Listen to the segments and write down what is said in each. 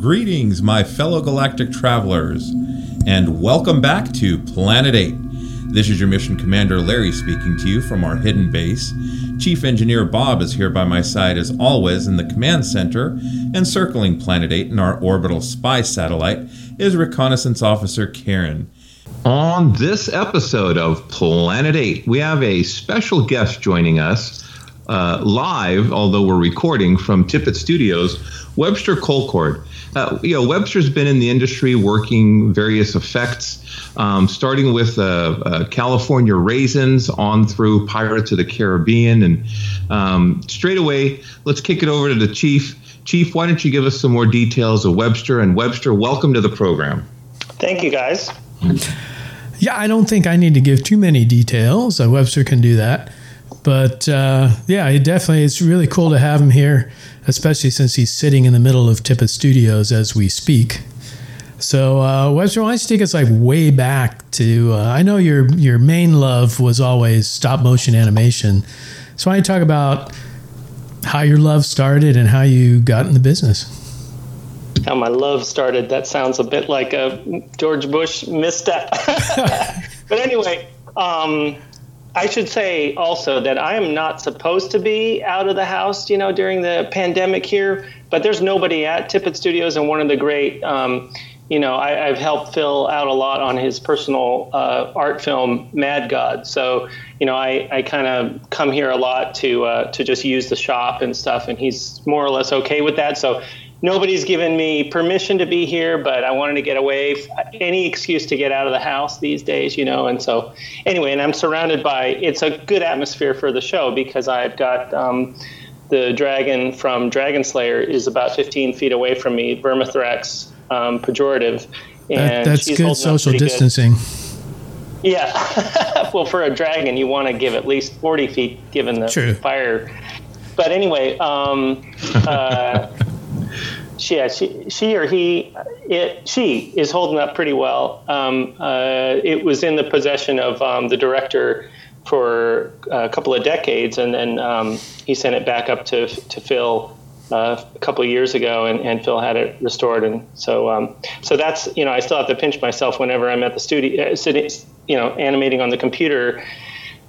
Greetings, my fellow galactic travelers, and welcome back to Planet 8. This is your mission commander Larry speaking to you from our hidden base. Chief Engineer Bob is here by my side as always in the command center, and circling Planet 8 in our orbital spy satellite is Reconnaissance Officer Karen. On this episode of Planet 8, we have a special guest joining us uh, live, although we're recording from Tippett Studios, Webster Colcord. Uh, you know, Webster's been in the industry working various effects, um, starting with uh, uh, California Raisins on through Pirates of the Caribbean. And um, straight away, let's kick it over to the Chief. Chief, why don't you give us some more details of Webster? And Webster, welcome to the program. Thank you, guys. Yeah, I don't think I need to give too many details. Uh, Webster can do that. But uh, yeah, it definitely it's really cool to have him here, especially since he's sitting in the middle of Tippett Studios as we speak. So uh, Webster, why don't you take us like way back to? Uh, I know your your main love was always stop motion animation. So why don't you talk about how your love started and how you got in the business? How my love started. That sounds a bit like a George Bush misstep. but anyway, um, I should say also that I am not supposed to be out of the house, you know, during the pandemic here. But there's nobody at Tippett Studios, and one of the great, um, you know, I, have helped Phil out a lot on his personal uh, art film Mad God. So, you know, I, I kind of come here a lot to uh, to just use the shop and stuff, and he's more or less okay with that. So nobody's given me permission to be here, but I wanted to get away. Any excuse to get out of the house these days, you know. And so, anyway, and I'm surrounded by. It's a good atmosphere for the show because I've got um, the dragon from Dragon Slayer is about 15 feet away from me, Vermithrax um, pejorative, and that, that's good social distancing. Good. Yeah, well, for a dragon, you want to give at least 40 feet, given the True. fire. But anyway, um, uh, she, yeah, she, she or he, it, she is holding up pretty well. Um, uh, it was in the possession of um, the director for a couple of decades, and then um, he sent it back up to to Phil uh, a couple of years ago, and, and Phil had it restored. And so, um, so that's you know, I still have to pinch myself whenever I'm at the studio, uh, sitting, you know, animating on the computer,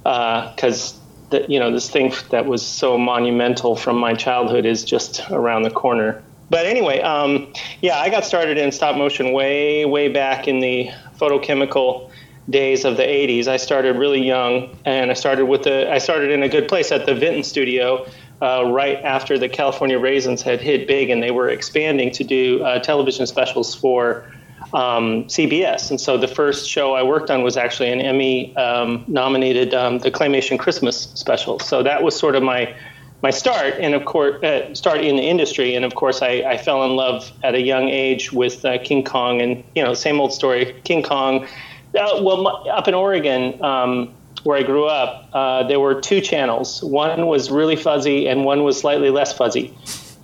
because. Uh, that you know this thing that was so monumental from my childhood is just around the corner but anyway, um, yeah, I got started in stop motion way, way back in the photochemical days of the 80s. I started really young, and I started with the I started in a good place at the Vinton Studio. Uh, right after the California Raisins had hit big and they were expanding to do uh, television specials for um, CBS. And so the first show I worked on was actually an Emmy um, nominated um, the Claymation Christmas special. So that was sort of my my start, and of course, uh, start in the industry. And of course, I, I fell in love at a young age with uh, King Kong, and you know, same old story. King Kong. Uh, well, up in Oregon, um, where I grew up, uh, there were two channels. One was really fuzzy, and one was slightly less fuzzy.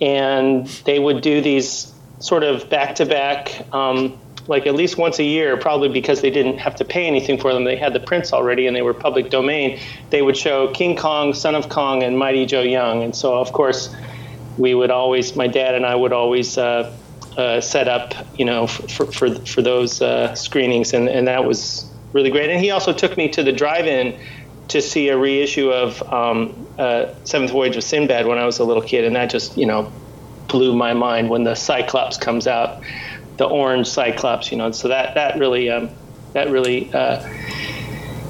And they would do these sort of back-to-back um, like at least once a year, probably because they didn't have to pay anything for them. They had the prints already and they were public domain. They would show King Kong, Son of Kong, and Mighty Joe Young. And so, of course, we would always, my dad and I would always uh, uh, set up, you know, for, for, for those uh, screenings. And, and that was really great. And he also took me to the drive in to see a reissue of um, uh, Seventh Voyage of Sinbad when I was a little kid. And that just, you know, blew my mind when the Cyclops comes out the orange Cyclops, you know. So that that really um, that really uh,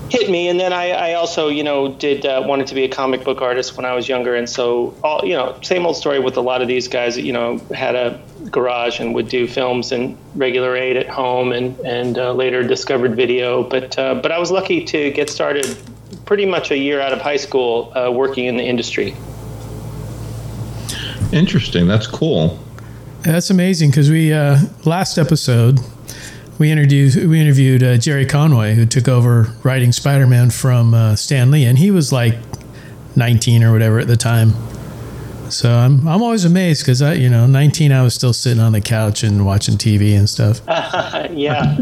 hit me. And then I, I also, you know, did uh, wanted to be a comic book artist when I was younger, and so all you know, same old story with a lot of these guys. You know, had a garage and would do films in regular 8 at home, and and uh, later discovered video. But uh, but I was lucky to get started pretty much a year out of high school uh, working in the industry. Interesting. That's cool. That's amazing because we uh, last episode we interviewed we interviewed uh, Gerry Conway who took over writing Spider Man from uh, Stan Lee, and he was like 19 or whatever at the time. So I'm I'm always amazed because I you know 19 I was still sitting on the couch and watching TV and stuff. yeah.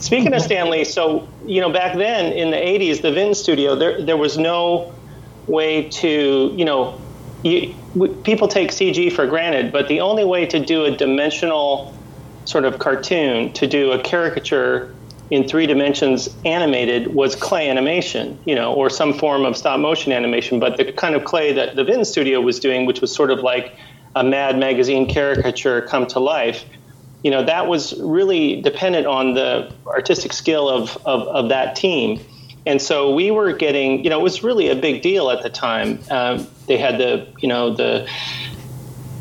Speaking of Stan Lee, so you know back then in the 80s, the Vinton Studio, there there was no way to you know you, people take CG for granted, but the only way to do a dimensional sort of cartoon, to do a caricature in three dimensions animated was clay animation, you know, or some form of stop motion animation. But the kind of clay that the Vinton Studio was doing, which was sort of like a Mad Magazine caricature come to life, you know, that was really dependent on the artistic skill of, of, of that team. And so we were getting, you know, it was really a big deal at the time. Um, they had the, you know, the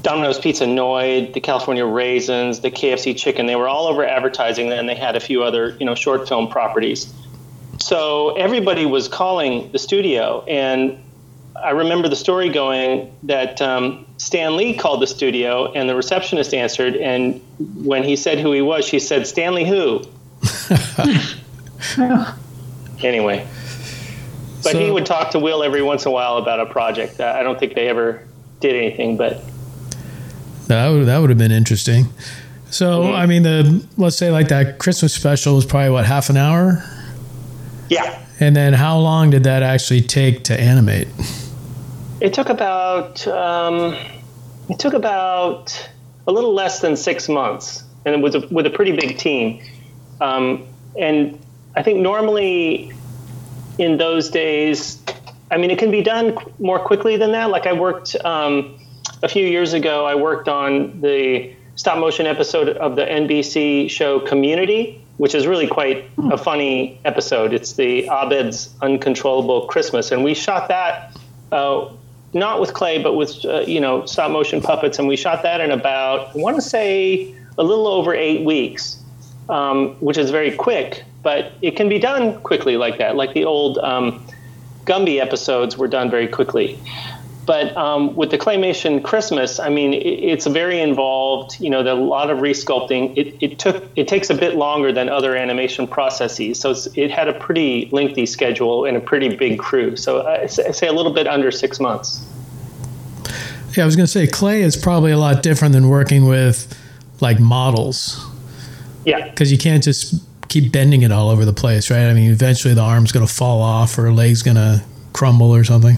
Domino's Pizza Noid, the California Raisins, the KFC Chicken. They were all over advertising, and they had a few other, you know, short film properties. So everybody was calling the studio, and I remember the story going that um, Stan Lee called the studio, and the receptionist answered, and when he said who he was, she said, "Stanley who?" anyway. But so, he would talk to Will every once in a while about a project. I don't think they ever did anything, but that would that would have been interesting. So mm-hmm. I mean, the let's say like that Christmas special was probably what half an hour. Yeah. And then how long did that actually take to animate? It took about um, it took about a little less than six months, and it was a, with a pretty big team. Um, and I think normally in those days, I mean, it can be done more quickly than that. Like I worked um, a few years ago, I worked on the stop motion episode of the NBC show Community, which is really quite a funny episode. It's the Abed's Uncontrollable Christmas, and we shot that uh, not with clay, but with uh, you know stop motion puppets, and we shot that in about I want to say a little over eight weeks, um, which is very quick but it can be done quickly like that. Like the old um, Gumby episodes were done very quickly. But um, with the claymation Christmas, I mean, it, it's very involved. You know, a lot of resculpting. It, it took it takes a bit longer than other animation processes, so it had a pretty lengthy schedule and a pretty big crew. So I, I say a little bit under six months. Yeah, I was going to say clay is probably a lot different than working with like models. Yeah, because you can't just keep bending it all over the place, right? I mean, eventually the arm's going to fall off or a leg's going to crumble or something.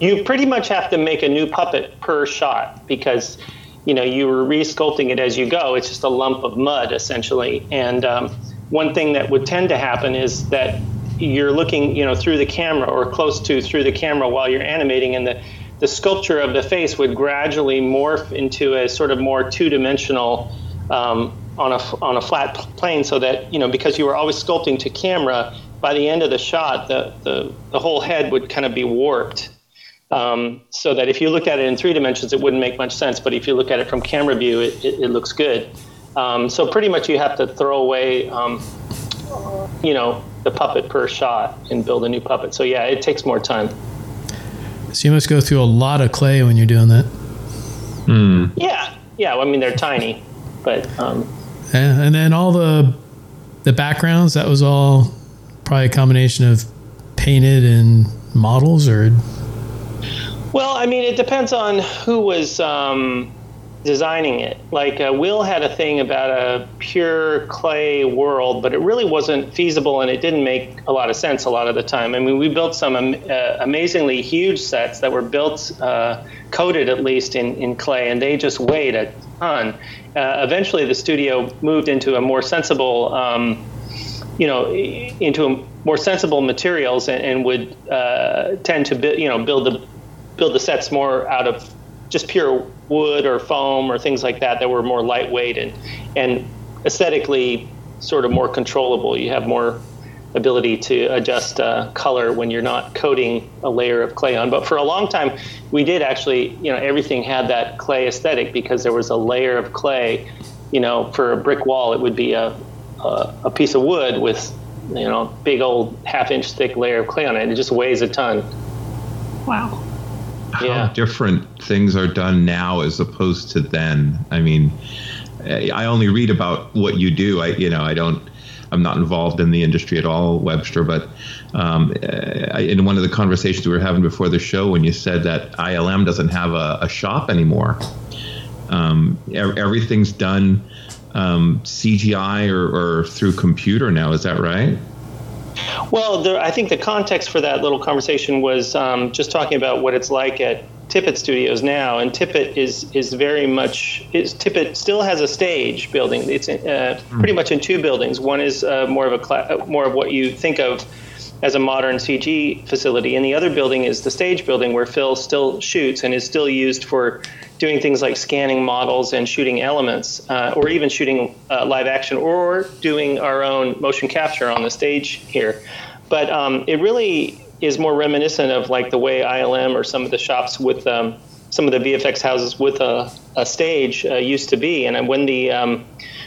You pretty much have to make a new puppet per shot because, you know, you were resculpting it as you go. It's just a lump of mud essentially. And um, one thing that would tend to happen is that you're looking, you know, through the camera or close to through the camera while you're animating, and the the sculpture of the face would gradually morph into a sort of more two-dimensional um, on a on a flat plane so that you know because you were always sculpting to camera by the end of the shot the the, the whole head would kind of be warped. Um, so that if you looked at it in three dimensions it wouldn't make much sense but if you look at it from camera view it, it, it looks good. Um, so pretty much you have to throw away um, you know the puppet per shot and build a new puppet. So yeah it takes more time. So you must go through a lot of clay when you're doing that. Hmm. yeah. Yeah. Well, i mean they're tiny but um, yeah, and then all the the backgrounds that was all probably a combination of painted and models or? Well i mean it depends on who was um, designing it. Like uh, will had a thing about a pure clay world but it really wasn't feasible and it didn't make a lot of sense a lot of the time. I mean we built some um, uh, amazingly huge sets that were built uh, coated at least in, in clay and they just weighed a ton uh, eventually the studio moved into a more sensible, um, you know, into more sensible materials and, and would uh, tend to you know, build the build the sets more out of just pure wood or foam or things like that that were more lightweight and and aesthetically sort of more controllable. You have more ability to adjust uh, color when you're not coating a layer of clay on. But for a long time, we did actually, you know, everything had that clay aesthetic because there was a layer of clay. You know, for a brick wall, it would be a a, a piece of wood with, you know, big old half inch thick layer of clay on it. It just weighs a ton. Wow. how Yeah. different things are done now as opposed to then. I mean, I I only read about what you do. I, you know, I don't. I'm not involved in the industry at all, Webster. But um, I, in one of the conversations we were having before the show, when you said that ILM doesn't have a, a shop anymore, um, ev- everything's done um, CGI or, or through computer now. Is that right? Well, there, I think the context for that little conversation was um, just talking about what it's like at Tippett Studios now, and Tippett is is very much is Tippett still has a stage building. It's uh, pretty much in two buildings. One is uh, more of a cla- uh, more of what you think of as a modern CG facility, and the other building is the stage building where Phil still shoots and is still used for doing things like scanning models and shooting elements, uh, or even shooting uh, live action, or doing our own motion capture on the stage here. But um, it really is more reminiscent of like the way ILM or some of the shops with um, some of the VFX houses with a, a stage uh, used to be. And when the um,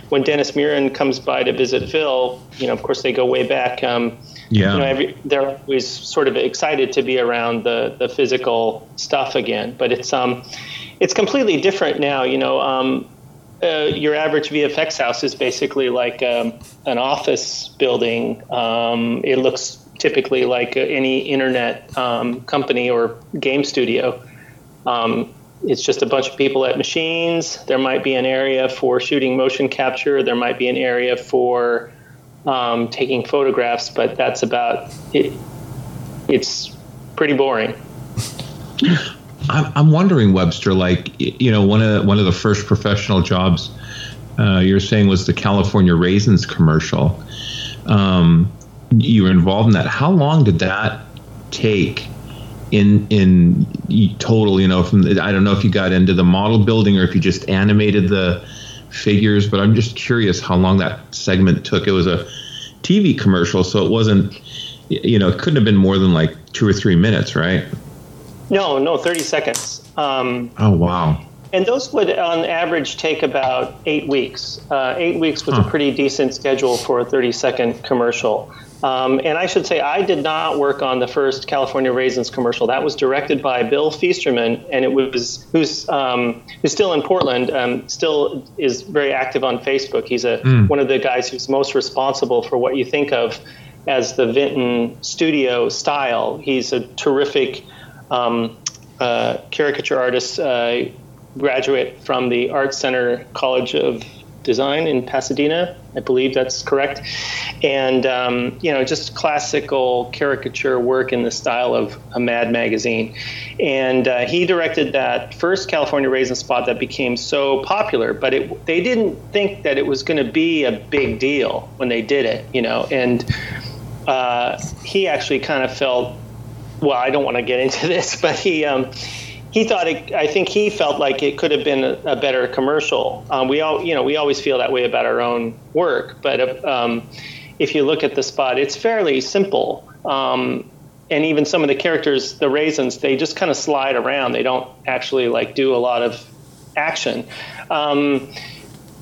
when Dennis Muren comes by to visit Phil, you know, of course they go way back. Um, Yeah. You know, every, they're always sort of excited to be around the the physical stuff again. But it's um, it's completely different now. You know, um, uh, your average VFX house is basically like um, an office building. Um, it looks typically like any internet um, company or game studio. Um, it's just a bunch of people at machines. There might be an area for shooting motion capture. There might be an area for um, taking photographs, but that's about it. It's pretty boring. I'm, wondering, Webster. Like, you know, one of one of the first professional jobs uh, you're saying was the California Raisins commercial. Um, you were involved in that. How long did that take? In in total, you know, from the, I don't know if you got into the model building or if you just animated the figures, but I'm just curious how long that segment took. It was a TV commercial, so it wasn't, you know, it couldn't have been more than like two or three minutes, right? No, no, 30 seconds. Um, Oh wow. and those would, on average, take about eight weeks. Uh, eight weeks was Huh. a pretty decent schedule for a 30 second commercial. Um, and I should say, I did not work on the first California Raisins commercial. That was directed by Bill Feasterman, and it was who's um, who's still in Portland, um, still is very active on Facebook. He's a one of the guys who's most responsible for what you think of as the Vinton Studio style. He's a terrific um, uh, caricature artist, uh, graduate from the Art Center College of Design in Pasadena. I believe that's correct. And, um, you know, just classical caricature work in the style of a Mad magazine. And uh, he directed that first California Raisin spot that became so popular, but it, they didn't think that it was going to be a big deal when they did it, you know. And uh, he actually kind of felt well, I don't want to get into this, but he um, he thought it, I think he felt like it could have been a, a better commercial. Um, we all you know we always feel that way about our own work, but um, if you look at the spot, it's fairly simple. Um, and even some of the characters, the raisins, they just kind of slide around. They don't actually like do a lot of action. Um,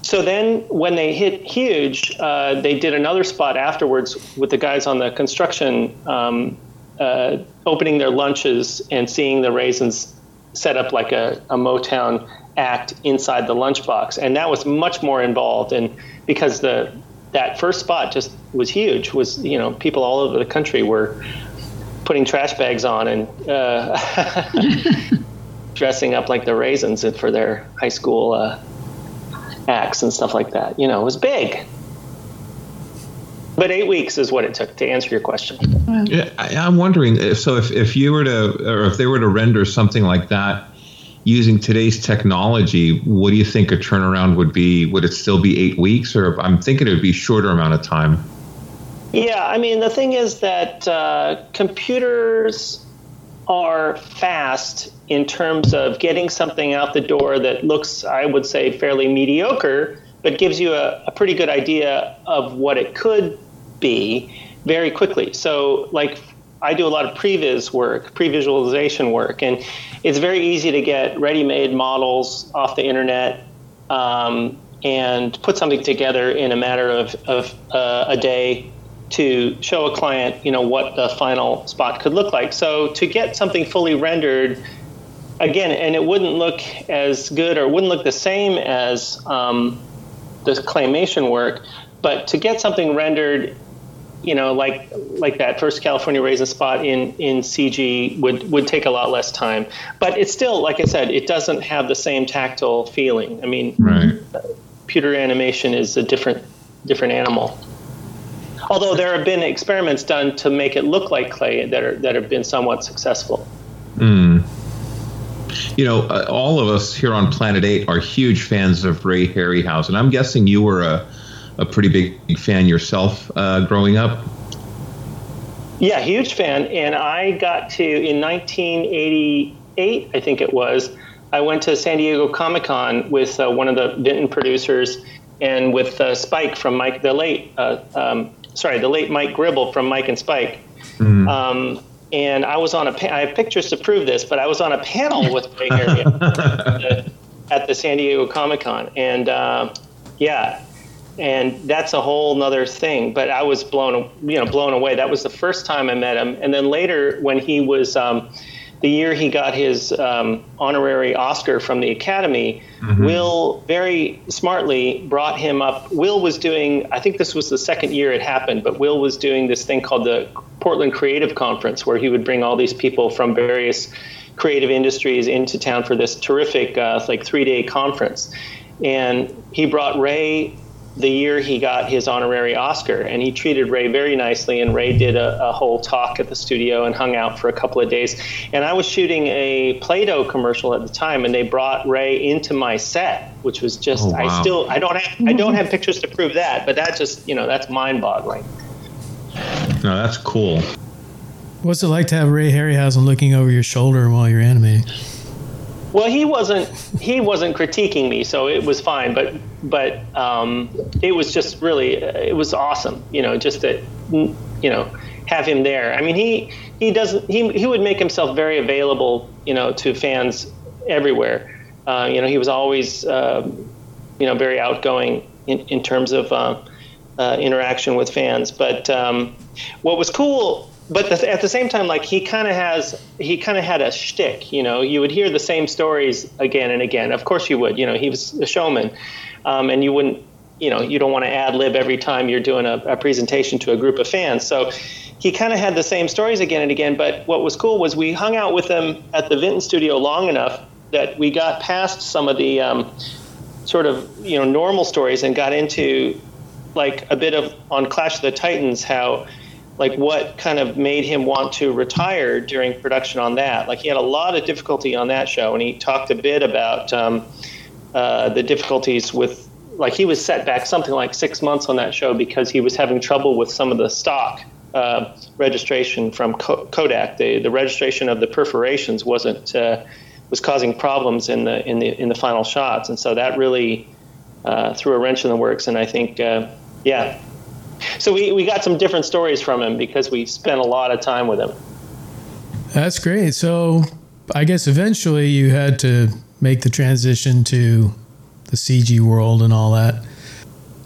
so then, when they hit huge, uh, they did another spot afterwards with the guys on the construction, um, uh, opening their lunches and seeing the raisins set up like a, a Motown act inside the lunchbox, and that was much more involved. And because the that first spot just was huge, was you know people all over the country were putting trash bags on and uh, dressing up like the raisins for their high school uh, acts and stuff like that. You know, it was big. But eight weeks is what it took to answer your question. Yeah, I, I'm wondering if so if, if you were to or if they were to render something like that using today's technology, what do you think a turnaround would be? Would it still be eight weeks, or I'm thinking it would be a shorter amount of time? Yeah, I mean, the thing is that uh, computers are fast in terms of getting something out the door that looks, I would say, fairly mediocre, but gives you a, a pretty good idea of what it could be very quickly. So, like, I do a lot of previs work, pre-visualization work, and it's very easy to get ready-made models off the internet um, and put something together in a matter of, of uh, a day to show a client, you know, what the final spot could look like. So to get something fully rendered again, and it wouldn't look as good or wouldn't look the same as um, the claymation work. But to get something rendered, you know, like like that first California raisin spot in in CG would would take a lot less time. But it's still, like I said, it doesn't have the same tactile feeling. I mean, Right. computer animation is a different different animal. Although there have been experiments done to make it look like clay that are that have been somewhat successful. Mm. You know, uh, all of us here on Planet 8 are huge fans of Ray Harryhausen. I'm guessing you were a, a pretty big fan yourself uh, growing up. Yeah, huge fan. And I got to in 1988, I think it was. I went to San Diego Comic Con with uh, one of the Vinton producers and with uh, Spike from Mike, the late, uh, um, sorry, the late Mike Gribble from Mike and Spike. Um, and I was on a, pa- I have pictures to prove this, but I was on a panel with Ray Harry at the, at the San Diego Comic Con. And uh, yeah, and that's a whole nother thing. But I was blown, you know, blown away. That was the first time I met him. And then later, when he was, um, the year he got his um, honorary Oscar from the Academy, Will very smartly brought him up. Will was doing, I think this was the second year it happened, but Will was doing this thing called the Portland Creative Conference, where he would bring all these people from various creative industries into town for this terrific, uh, like three day conference. And he brought Ray the year he got his honorary Oscar, and he treated Ray very nicely. And Ray did a, a whole talk at the studio and hung out for a couple of days. And I was shooting a Play-Doh commercial at the time, and they brought Ray into my set, which was just Oh, wow. I still I don't have I don't have pictures to prove that, but that just you know that's mind-boggling. No, that's cool. What's it like to have Ray Harryhausen looking over your shoulder while you're animating? Well, he wasn't he wasn't critiquing me, so it was fine. But but um, it was just really it was awesome, you know, just that you know have him there. I mean, he he doesn't he he would make himself very available, you know, to fans everywhere. Uh, you know, he was always um, you know very outgoing in in terms of uh, uh, interaction with fans. But um, what was cool but the, at the same time, like he kind of has, he kind of had a shtick. You know, you would hear the same stories again and again. Of course, you would. You know, he was a showman, um, and you wouldn't, you know, you don't want to ad lib every time you're doing a, a presentation to a group of fans. So he kind of had the same stories again and again. But what was cool was we hung out with him at the Vinton studio long enough that we got past some of the um, sort of you know normal stories and got into like a bit of on Clash of the Titans how like what kind of made him want to retire during production on that. Like he had a lot of difficulty on that show, and he talked a bit about um, uh, the difficulties with. Like he was set back something like six months on that show because he was having trouble with some of the stock uh, registration from Kodak. The the registration of the perforations wasn't uh, was causing problems in the in the in the final shots, and so that really uh, threw a wrench in the works. And I think, uh, yeah, so we, we got some different stories from him because we spent a lot of time with him. That's great. So I guess eventually you had to make the transition to the CG world and all that.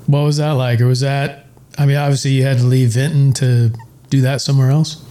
What was that like? Or was that, I mean, obviously you had to leave Vinton to do that somewhere else?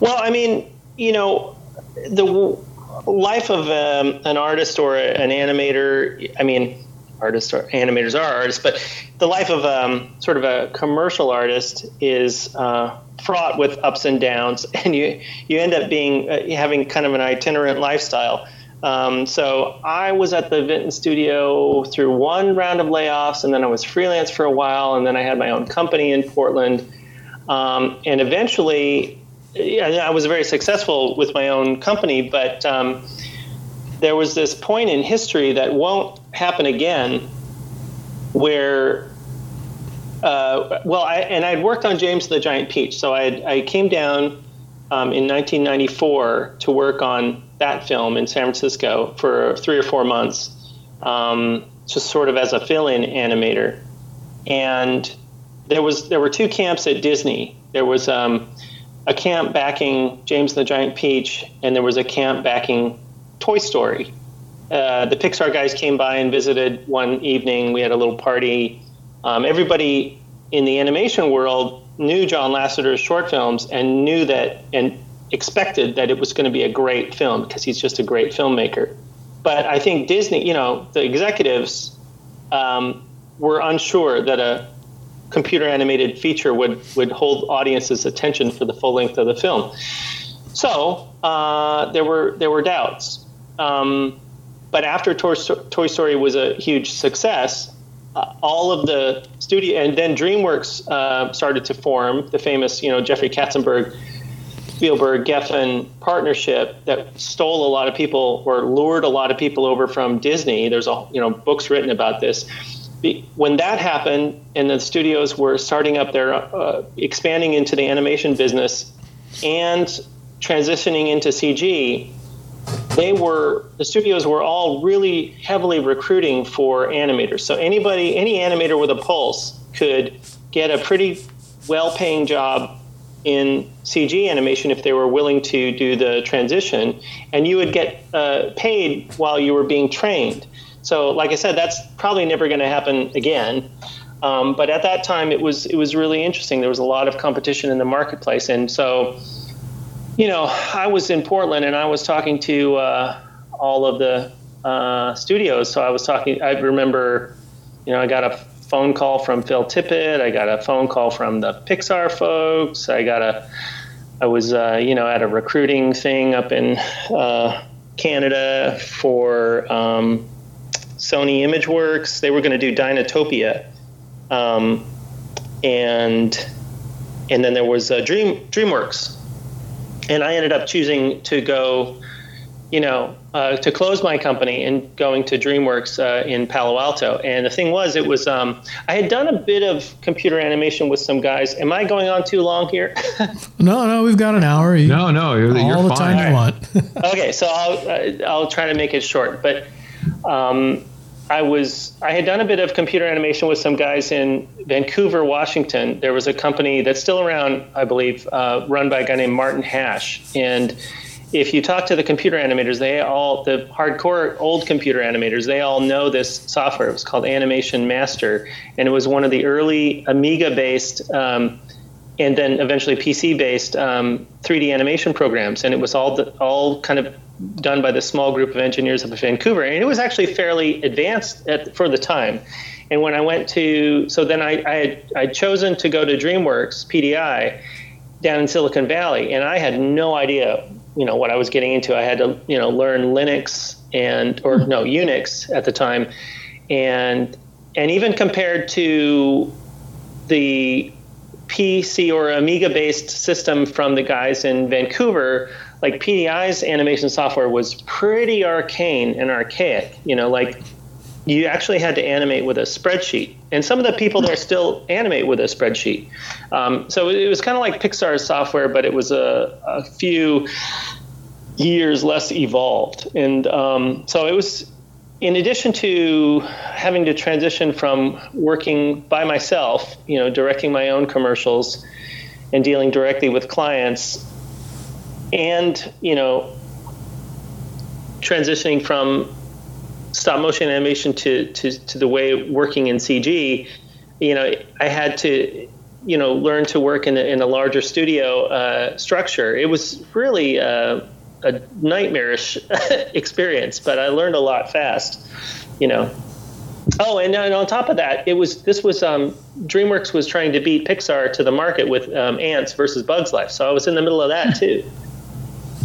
Well, I mean, you know, the w- life of um, an artist or an animator, I mean, artists or animators are artists, but the life of um, sort of a commercial artist is uh, fraught with ups and downs, and you you end up being uh, having kind of an itinerant lifestyle. Um, so I was at the Vinton studio through one round of layoffs, and then I was freelance for a while, and then I had my own company in Portland, um, and eventually, yeah, I was very successful with my own company, but um, there was this point in history that won't happen again where uh, well I, and i'd worked on james the giant peach. So i, I came down um, in 1994 to work on that film in san francisco for three or four months um, just sort of as a fill-in animator. And there was there were two camps at disney. There was um, a camp backing james the giant peach and there was a camp backing Toy Story. Uh, the Pixar guys came by and visited one evening. We had a little party. Um, everybody in the animation world knew John Lasseter's short films and knew that, and expected that it was going to be a great film because he's just a great filmmaker. But I think Disney, you know, the executives um, were unsure that a computer animated feature would would hold audiences' attention for the full length of the film. So uh, there were there were doubts. Um, but after Toy, Story was a huge success, uh, all of the studio and then DreamWorks uh, started to form the famous, you know, Jeffrey Katzenberg, Spielberg, Geffen partnership that stole a lot of people or lured a lot of people over from Disney. There's a you know books written about this. When that happened, and the studios were starting up their uh, expanding into the animation business and transitioning into CG, they were the studios were all really heavily recruiting for animators. So anybody, any animator with a pulse could get a pretty well-paying job in CG animation if they were willing to do the transition, and you would get uh, paid while you were being trained. So, like I said, that's probably never going to happen again. Um, but at that time, it was it was really interesting. There was a lot of competition in the marketplace, and so you know, I was in Portland and I was talking to uh, all of the uh, studios. So I was talking, I remember, you know, I got a phone call from Phil Tippett. I got a phone call from the Pixar folks. I got a, I was, uh, you know, at a recruiting thing up in uh, Canada for um, Sony ImageWorks. They were going to do Dinotopia. Um, and, and then there was uh, Dream DreamWorks and I ended up choosing to go, you know, uh, to close my company and going to DreamWorks uh, in Palo Alto. And the thing was, it was um, I had done a bit of computer animation with some guys. Am I going on too long here? no, no, we've got an hour. You, no, no, you're, all you're the fine. time you want. okay, so I'll uh, I'll try to make it short, but. Um, I was I had done a bit of computer animation with some guys in Vancouver, Washington. There was a company that's still around, I believe, uh, run by a guy named Martin Hash. And if you talk to the computer animators, they all the hardcore old computer animators, they all know this software. It was called Animation Master, and it was one of the early Amiga-based. Um, and then eventually PC-based um, 3D animation programs, and it was all the, all kind of done by the small group of engineers up in Vancouver, and it was actually fairly advanced at, for the time. And when I went to, so then I, I had I'd chosen to go to DreamWorks PDI down in Silicon Valley, and I had no idea, you know, what I was getting into. I had to, you know, learn Linux and or no Unix at the time, and and even compared to the PC or Amiga based system from the guys in Vancouver, like PDI's animation software was pretty arcane and archaic. You know, like you actually had to animate with a spreadsheet, and some of the people there still animate with a spreadsheet. Um, so it was kind of like Pixar's software, but it was a, a few years less evolved, and um, so it was. In addition to having to transition from working by myself, you know, directing my own commercials and dealing directly with clients, and you know transitioning from stop motion animation to, to, to the way working in CG, you know, I had to, you know, learn to work in a, in a larger studio uh, structure. It was really uh, a nightmarish experience, but I learned a lot fast, you know. Oh, and, and on top of that, it was this was um, DreamWorks was trying to beat Pixar to the market with um, Antz versus Bugs Life, so I was in the middle of that too.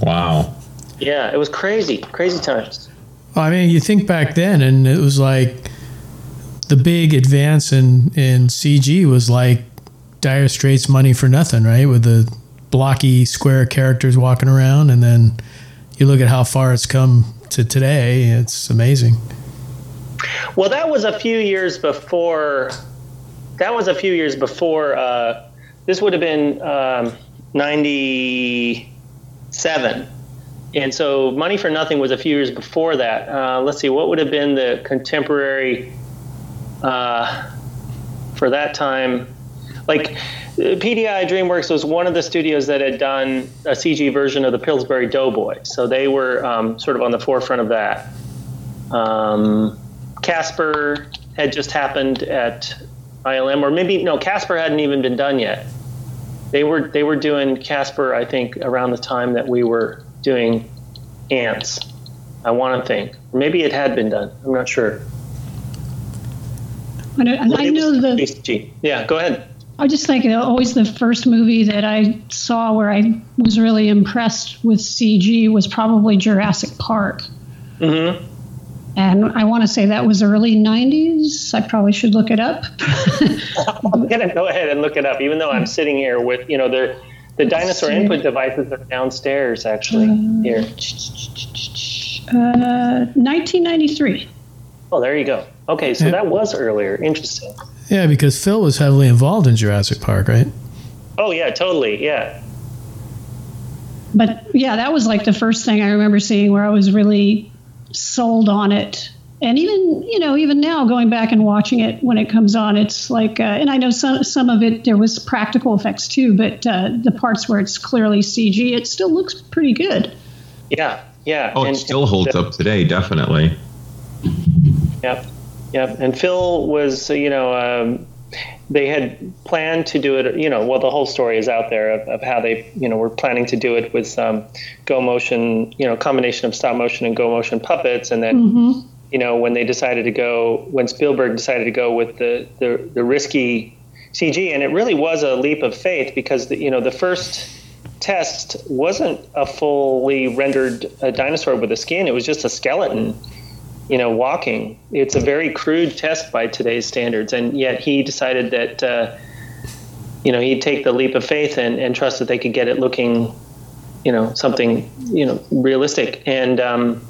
Wow. Yeah, it was crazy, crazy times. Well, I mean, you think back then, and it was like the big advance in in CG was like Dire Straits' "Money for Nothing," right? With the blocky square characters walking around, and then you look at how far it's come to today. It's amazing. Well, that was a few years before. That was a few years before. Uh, this would have been um, ninety seven. And so Money for Nothing was a few years before that. Uh, let's see, what would have been the contemporary uh, for that time? Like PDI DreamWorks was one of the studios that had done a CG version of the Pillsbury Doughboy. So they were um, sort of on the forefront of that. Um, Casper had just happened at ILM, or maybe, no, Casper hadn't even been done yet. they were they were doing Casper. I think around the time that we were doing Antz. I want to think, or maybe it had been done. I'm not sure. I know, I know the. Yeah, go ahead. I just think always the first movie that I saw where I was really impressed with CG was probably Jurassic Park. Mm-hmm. And I want to say that was early 90s. I probably should look it up. I'm going to go ahead and look it up, even though I'm sitting here with, you know, the, the dinosaur input devices are downstairs, actually, Uh, here. Uh, 1993. Oh, there you go. Okay, so Yeah. that was earlier. Interesting. Yeah, because Phil was heavily involved in Jurassic Park, right? Oh, yeah, totally. Yeah. But yeah, that was like the first thing I remember seeing where I was really sold on it. And even you know, even now going back and watching it when it comes on, it's like, uh, and I know some some of it there was practical effects too, but uh, the parts where it's clearly CG, it still looks pretty good. Yeah. Yeah. Oh, it still holds up today, definitely. Yep, yep. And Phil was, you know, um, they had planned to do it. You know, well, the whole story is out there of, of how they, you know, were planning to do it with um, go motion, you know, combination of stop motion and go motion puppets, and then. Mm-hmm. You know, when they decided to go, when Spielberg decided to go with the the, the risky CG, and it really was a leap of faith because the, you know the first test wasn't a fully rendered uh, dinosaur with a skin; it was just a skeleton you know, walking. It's a very crude test by today's standards, and yet he decided that, uh, you know, he'd take the leap of faith and, and trust that they could get it looking, you know, something, you know, realistic. And um,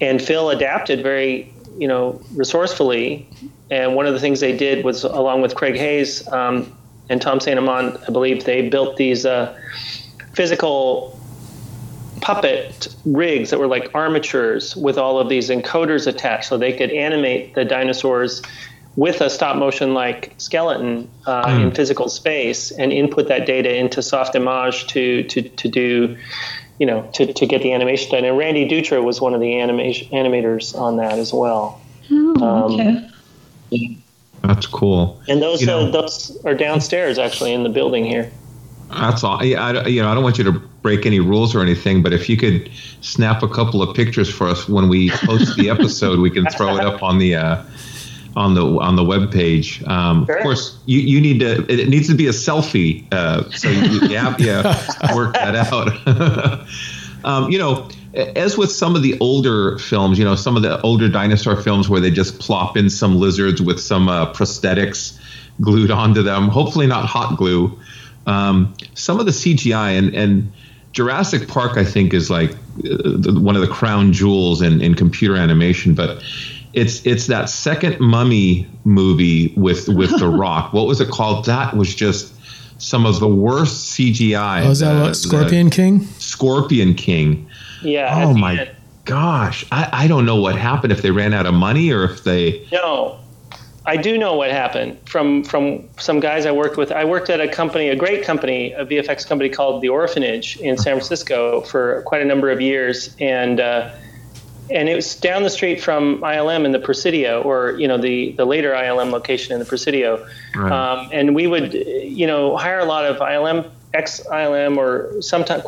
and Phil adapted very, you know, resourcefully. And one of the things they did was, along with Craig Hayes um, and Tom Saint Amand, I believe they built these uh, physical puppet rigs that were like armatures with all of these encoders attached so they could animate the dinosaurs with a stop motion like skeleton uh, Mm. in physical space and input that data into Softimage to, to, to do you know to, to get the animation done and randy dutra was one of the animation animators on that as well Oh, Um, okay. That's cool. and those uh, those are downstairs actually in the building here That's all. Yeah, I, you know, I don't want you to break any rules or anything, but if you could snap a couple of pictures for us when we post the episode, we can throw it up on the uh, on the on the web page. Um, Sure. Of course, you, you need to. It needs to be a selfie, uh, so you, you have to work that out. um, you know. As with some of the older films, you know, some of the older dinosaur films where they just plop in some lizards with some uh, prosthetics glued onto them, hopefully not hot glue um, some of the CGI and, and Jurassic Park, I think, is like uh, the, one of the crown jewels in, in computer animation. But it's it's that second Mummy movie with with The Rock. What was it called? That was just some of the worst CGI. Oh, is that The- what Scorpion King? Scorpion King. yeah Oh my end. gosh! I, I don't know what happened if they ran out of money or if they. No, I do know what happened from from some guys I worked with. I worked at a company, a great company, a VFX company called The Orphanage in San Francisco for quite a number of years, and uh, and it was down the street from ILM in the Presidio, or you know the the later ILM location in the Presidio. Right. Um, and we would, you know, hire a lot of ILM, ex ILM, or sometimes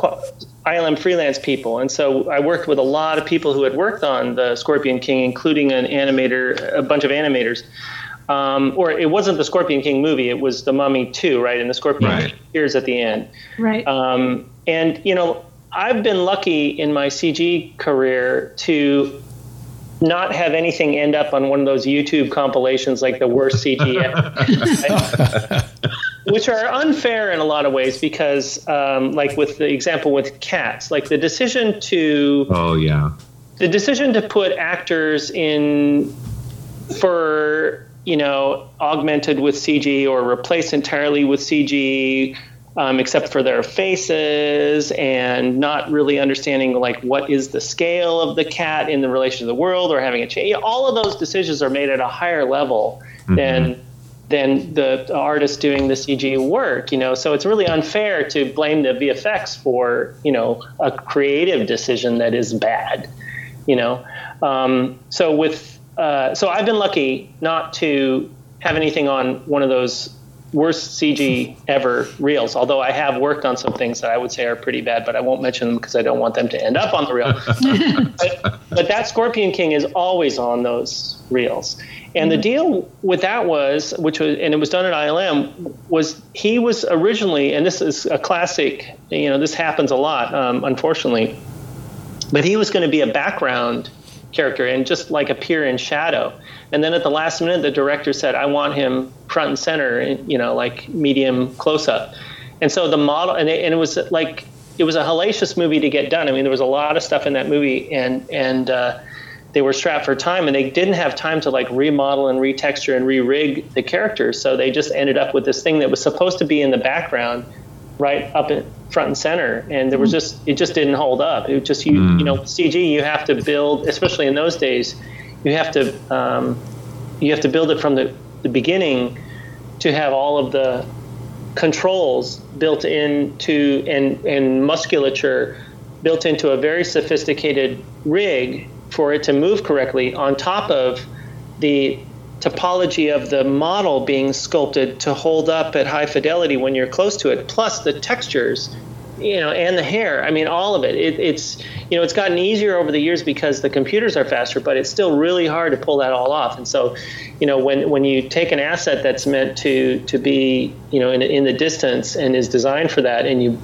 ILM freelance people. And so I worked with a lot of people who had worked on the Scorpion King, including an animator, a bunch of animators. Um, or it wasn't the Scorpion King movie; it was the Mummy 2, right? And the Scorpion Right. Appears at the end. Right. Um, and you know, I've been lucky in my CG career to not have anything end up on one of those YouTube compilations like the worst CG, ever, which are unfair in a lot of ways because, um, like with the example with cats, like the decision to Oh yeah. the decision to put actors in for you know augmented with CG or replaced entirely with CG, um, except for their faces, and not really understanding like what is the scale of the cat in the relation to the world, or having a change. All of those decisions are made at a higher level than than the artist doing the CG work. You know, so it's really unfair to blame the VFX for you know a creative decision that is bad you know um, so with uh, so i've been lucky not to have anything on one of those worst CG ever reels. Although I have worked on some things that I would say are pretty bad, but I won't mention them because I don't want them to end up on the reel. but, but that Scorpion King is always on those reels. And the deal with that was, which was, and it was done at ILM, was he was originally, and this is a classic, you know, this happens a lot, um, unfortunately, but he was going to be a background character and just like appear in shadow. And then at the last minute, the director said, I want him front and center, you know, like medium close up. And so the model, and it, and it was like, it was a hellacious movie to get done. I mean, there was a lot of stuff in that movie, and, and, uh, they were strapped for time and they didn't have time to like remodel and retexture and re-rig the characters so they just ended up with this thing that was supposed to be in the background right up in front and center. And there was just it just didn't hold up. It just you mm. you know cg you have to build especially in those days you have to um, you have to build it from the, the beginning to have all of the controls built into and and musculature built into a very sophisticated rig for it to move correctly on top of the topology of the model being sculpted to hold up at high fidelity when you're close to it, plus the textures, you know, and the hair. I mean, all of it. it. It's you know, it's gotten easier over the years because the computers are faster, but it's still really hard to pull that all off. And so, you know, when when you take an asset that's meant to to be you know in in the distance and is designed for that, and you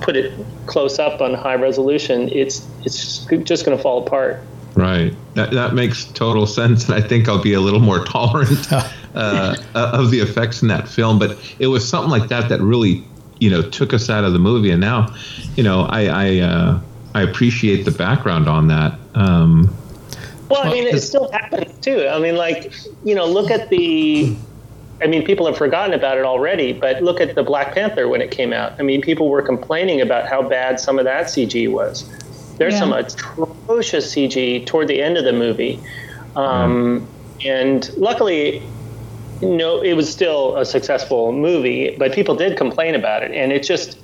put it close up on high resolution, it's it's just going to fall apart. Right. That, that makes total sense. And I think I'll be a little more tolerant uh, of the effects in that film. But it was something like that that really, you know, took us out of the movie. And now, you know, I I, uh, I appreciate the background on that. Um, well, I mean, it still happens too. I mean, like, you know, look at the. I mean, people have forgotten about it already, but look at the Black Panther when it came out. I mean, people were complaining about how bad some of that CG was. There's yeah. some atrocious CG toward the end of the movie, um, mm. and luckily, you know, it was still a successful movie. But people did complain about it, and it just,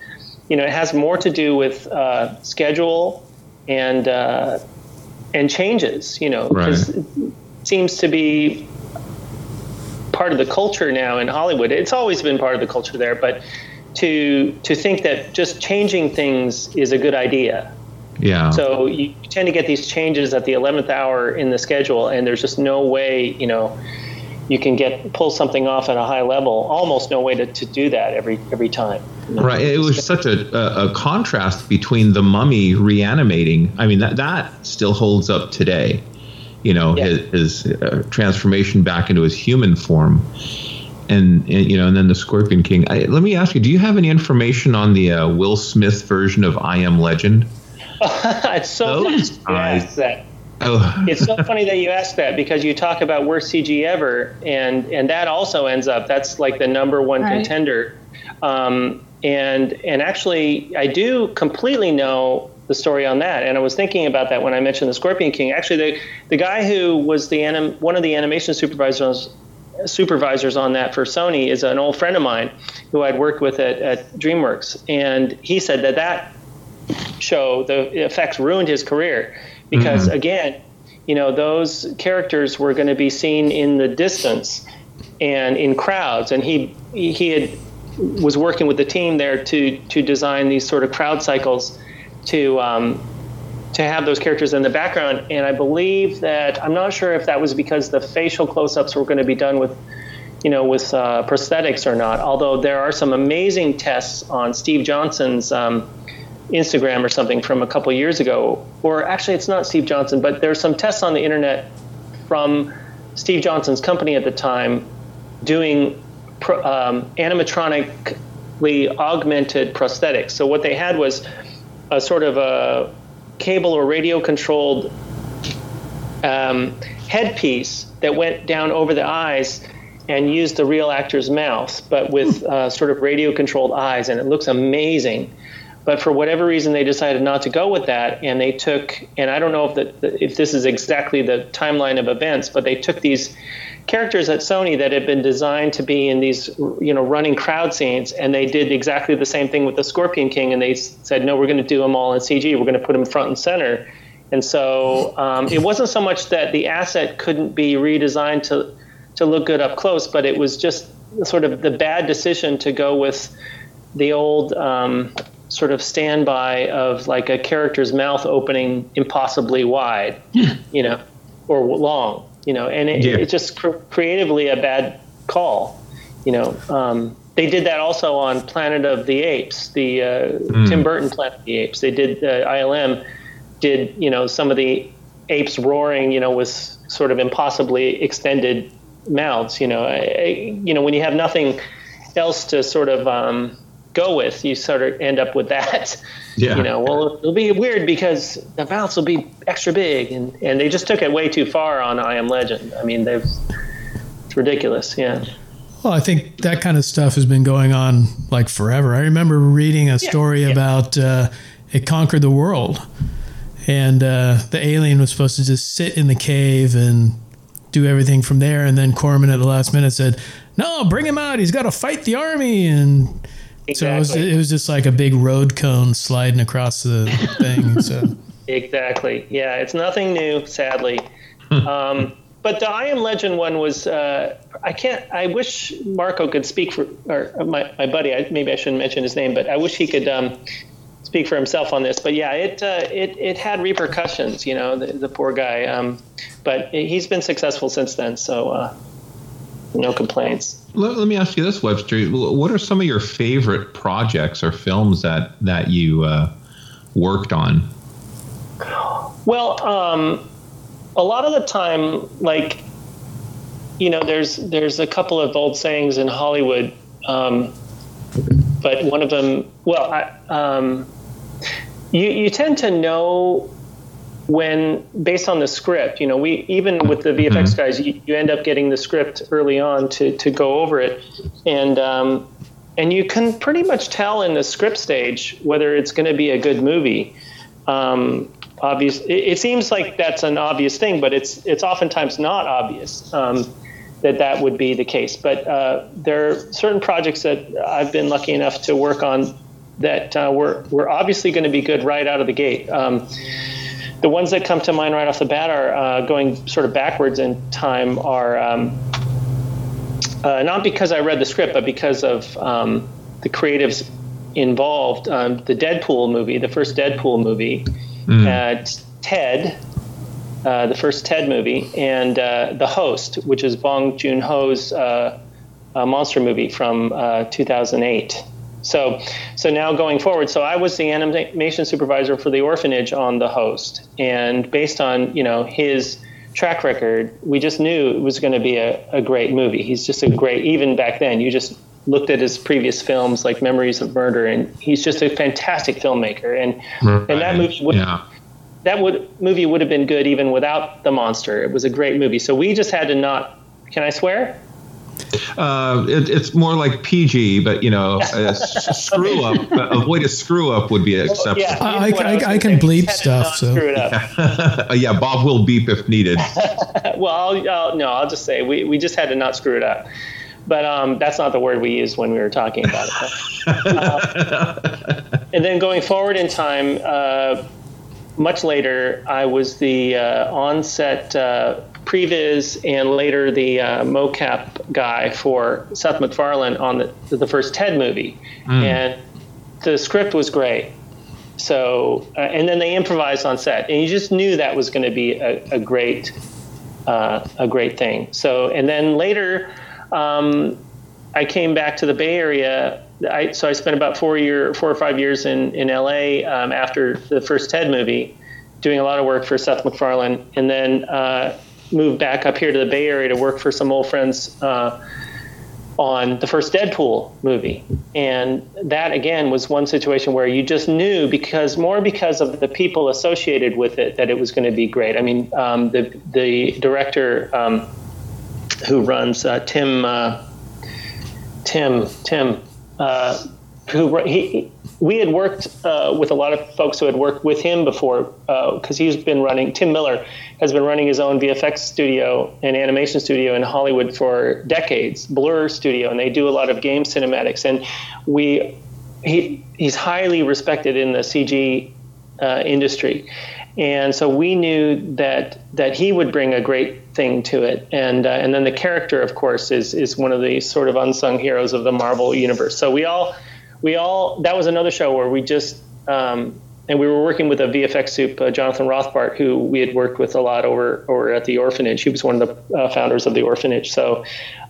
you know, it has more to do with uh, schedule and uh, and changes. You know, because right. it seems to be part of the culture now in Hollywood. It's always been part of the culture there, but to to think that just changing things is a good idea yeah. So you tend to get these changes at the 11th hour in the schedule, and there's just no way, you know, you can get pull something off at a high level. Almost no way to, to do that every every time. You know? Right. It was such a, a, a contrast between the mummy reanimating. I mean, that that still holds up today. You know, yeah. his, his uh, transformation back into his human form. And, and, you know, and then the Scorpion King. I, let me ask you: Do you have any information on the uh, Will Smith version of I Am Legend? it's so funny you that. Oh. it's so funny that you ask that because you talk about worst CG ever, and and that also ends up that's like the number one right. contender. Um, and and actually, I do completely know the story on that, and I was thinking about that when I mentioned the Scorpion King. Actually, the the guy who was the anim, one of the animation supervisors supervisors on that for Sony is an old friend of mine who I'd worked with at, at DreamWorks, and he said that that show, the effects ruined his career because mm-hmm. again, you know, those characters were going to be seen in the distance and in crowds, and he he had was working with the team there to to design these sort of crowd cycles to um, to have those characters in the background. And I believe that I'm not sure if that was because the facial close-ups were going to be done with you know, with uh, prosthetics or not. Although there are some amazing tests on Steve Johnson's um, Instagram or something from a couple years ago, or actually it's not Steve Johnson, but there's some tests on the internet from Steve Johnson's company at the time doing pro, um, animatronically augmented prosthetics. So what they had was a sort of a cable or radio controlled um, headpiece that went down over the eyes and used the real actor's mouth, but with uh, sort of radio controlled eyes, and it looks amazing. But for whatever reason, they decided not to go with that, and they took. And I don't know if the, if this is exactly the timeline of events, but they took these characters at Sony that had been designed to be in these, you know, running crowd scenes, and they did exactly the same thing with the Scorpion King, and they said, no, we're going to do them all in CG. We're going to put them front and center. And so um, it wasn't so much that the asset couldn't be redesigned to to look good up close, but it was just sort of the bad decision to go with the old um, sort of standby of like a character's mouth opening impossibly wide, you know, or long, you know, and it, Yeah. it's just cr- creatively a bad call, you know. Um, they did that also on Planet of the Apes, the uh, Tim Burton Planet of the Apes. They did uh, ILM did you know some of the apes roaring, you know, with sort of impossibly extended mouths. You know, I, I, you know when you have nothing else to sort of um, go with, you sort of end up with that. Yeah. You know, well, it'll be weird because the mouths will be extra big, and and they just took it way too far on I Am Legend. I mean, they've it's ridiculous. Yeah. Well, I think that kind of stuff has been going on like forever. I remember reading a story about uh, it conquered the world, and uh, the alien was supposed to just sit in the cave and do everything from there. And then Corman at the last minute said, "No, bring him out. He's got to fight the army." And so it was, it was just like a big road cone sliding across the thing. So Exactly. Yeah, it's nothing new, sadly. um, but the I Am Legend one was, uh, I can't, I wish Marco could speak for, or my, my buddy, I, maybe I shouldn't mention his name, but I wish he could um, speak for himself on this. But yeah, it, uh, it, it had repercussions, you know, the, the poor guy. Um, but he's been successful since then, so uh, no complaints. Let, let me ask you this, Webster. What are some of your favorite projects or films that that you uh, worked on? Well, um, a lot of the time, like, you know, there's there's a couple of old sayings in Hollywood, um, but one of them, well, I, um, you you tend to know when based on the script. You know, we even with the VFX guys, you, you end up getting the script early on to to go over it, and um, and you can pretty much tell in the script stage whether it's going to be a good movie. Um, obvious. It, it seems like that's an obvious thing, but it's it's oftentimes not obvious um, that that would be the case. But uh, there are certain projects that I've been lucky enough to work on that uh, were were obviously going to be good right out of the gate. Um, the ones that come to mind right off the bat are uh, going sort of backwards in time are um, uh, not because I read the script, but because of um, the creatives involved. Um, the Deadpool movie, the first Deadpool movie, uh, Ted, uh, the first Ted movie, and uh, The Host, which is Bong Joon Ho's uh, uh, monster movie from uh, 2008. So, so now going forward, so I was the animation supervisor for the orphanage on The Host, and based on you know his track record, we just knew it was going to be a, a great movie. He's just a great, even back then, you just looked at his previous films like Memories of Murder, and he's just a fantastic filmmaker. And and that movie would yeah. that would movie would have been good even without the monster. It was a great movie. So we just had to not. Can I swear? Uh, it, it's more like PG, but you know, a s- screw up. avoid a screw up would be acceptable. Yeah, I, you know what I, I can say. bleep stuff. So Screw it up. Uh, yeah, Bob will beep if needed. well, I'll, I'll, no, I'll just say we, we just had to not screw it up. But um, that's not the word we used when we were talking about it. Uh, and then going forward in time, uh, much later, I was the uh, on-set uh, previs and later the uh, mocap guy for Seth MacFarlane on the, the first Ted movie, and the script was great. So, uh, and then they improvised on set, and you just knew that was going to be a, a great, uh, a great thing. So, and then later, um, I came back to the Bay Area. I, so I spent about four year, four or five years in in LA um, after the first Ted movie, doing a lot of work for Seth MacFarlane, and then uh, moved back up here to the Bay Area to work for some old friends. Uh, on the first Deadpool movie. And that again was one situation where you just knew because more because of the people associated with it that it was going to be great. I mean, um, the the director um, who runs uh, Tim uh, Tim Tim uh, who he we had worked uh, with a lot of folks who had worked with him before because he's been running Tim Miller has been running his own VFX studio and animation studio in Hollywood for decades, Blur Studio, and they do a lot of game cinematics. And we, he, he's highly respected in the CG uh, industry. and so we knew that that he would bring a great thing to it, and uh, and then the character, of course, is is one of the sort of unsung heroes of the Marvel universe. So we all we all that was another show where we just um, and we were working with a VFX sup, uh, Jonathan Rothbart, who we had worked with a lot over over at the orphanage. He was one of the uh, founders of the orphanage, so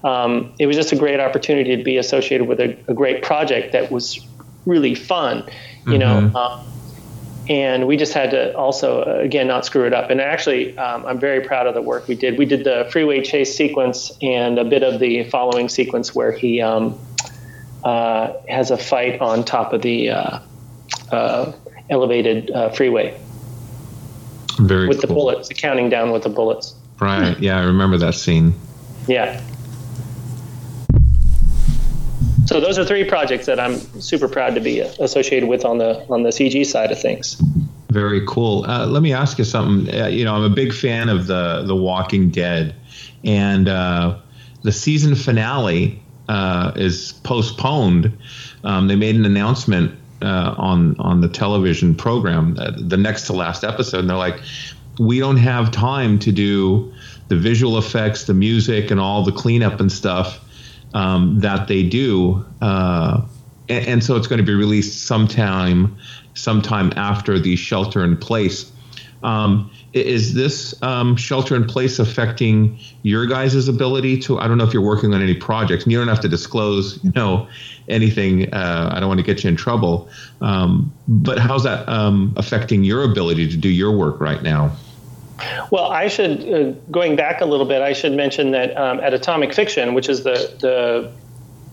um, it was just a great opportunity to be associated with a, a great project that was really fun, you mm-hmm. know. Um, and we just had to also uh, again not screw it up. And actually, um, I'm very proud of the work we did. We did the freeway chase sequence and a bit of the following sequence where he um, uh, has a fight on top of the uh, uh elevated uh, freeway. Very with cool. the bullets, counting down with the bullets. Right. Yeah, I remember that scene. Yeah. So those are three projects that I'm super proud to be associated with on the on the CG side of things. Very cool. Uh, let me ask you something. Uh, you know, I'm a big fan of the The Walking Dead, and uh, the season finale uh, is postponed. Um, they made an announcement uh, on on the television program, uh, the next to last episode, and they're like, "We don't have time to do the visual effects, the music, and all the cleanup and stuff." um, that they do, uh, and, and, so it's going to be released sometime, sometime after the shelter in place. Um, is this um, shelter in place affecting your guys' ability to? I don't know if you're working on any projects, and you don't have to disclose, you know, anything. Uh, I don't want to get you in trouble. Um, but how's that um, affecting your ability to do your work right now? Well, I should, uh, going back a little bit, I should mention that um, at Atomic Fiction, which is the the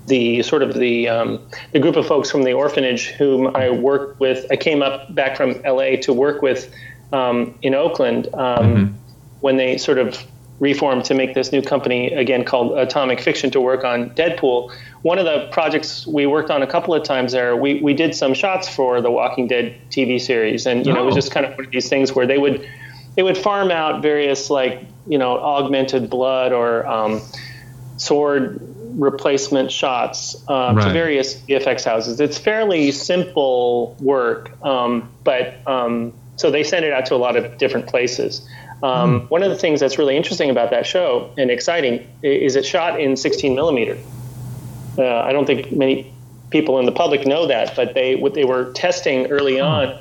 the sort of the um, the group of folks from the orphanage whom I worked with, I came up back from LA to work with um, in Oakland um, mm-hmm. when they sort of reformed to make this new company again called Atomic Fiction to work on Deadpool. One of the projects we worked on a couple of times there, we, we did some shots for the Walking Dead TV series, and you know it was oh. just kind of one of these things where they would they would farm out various like you know augmented blood or um, sword replacement shots uh, right. to various VFX houses. It's fairly simple work, um, but um, so they send it out to a lot of different places. Mm. One of the things that's really interesting about that show and exciting is it shot in 16 millimeter. Uh, I don't think many people in the public know that, but they what they were testing early on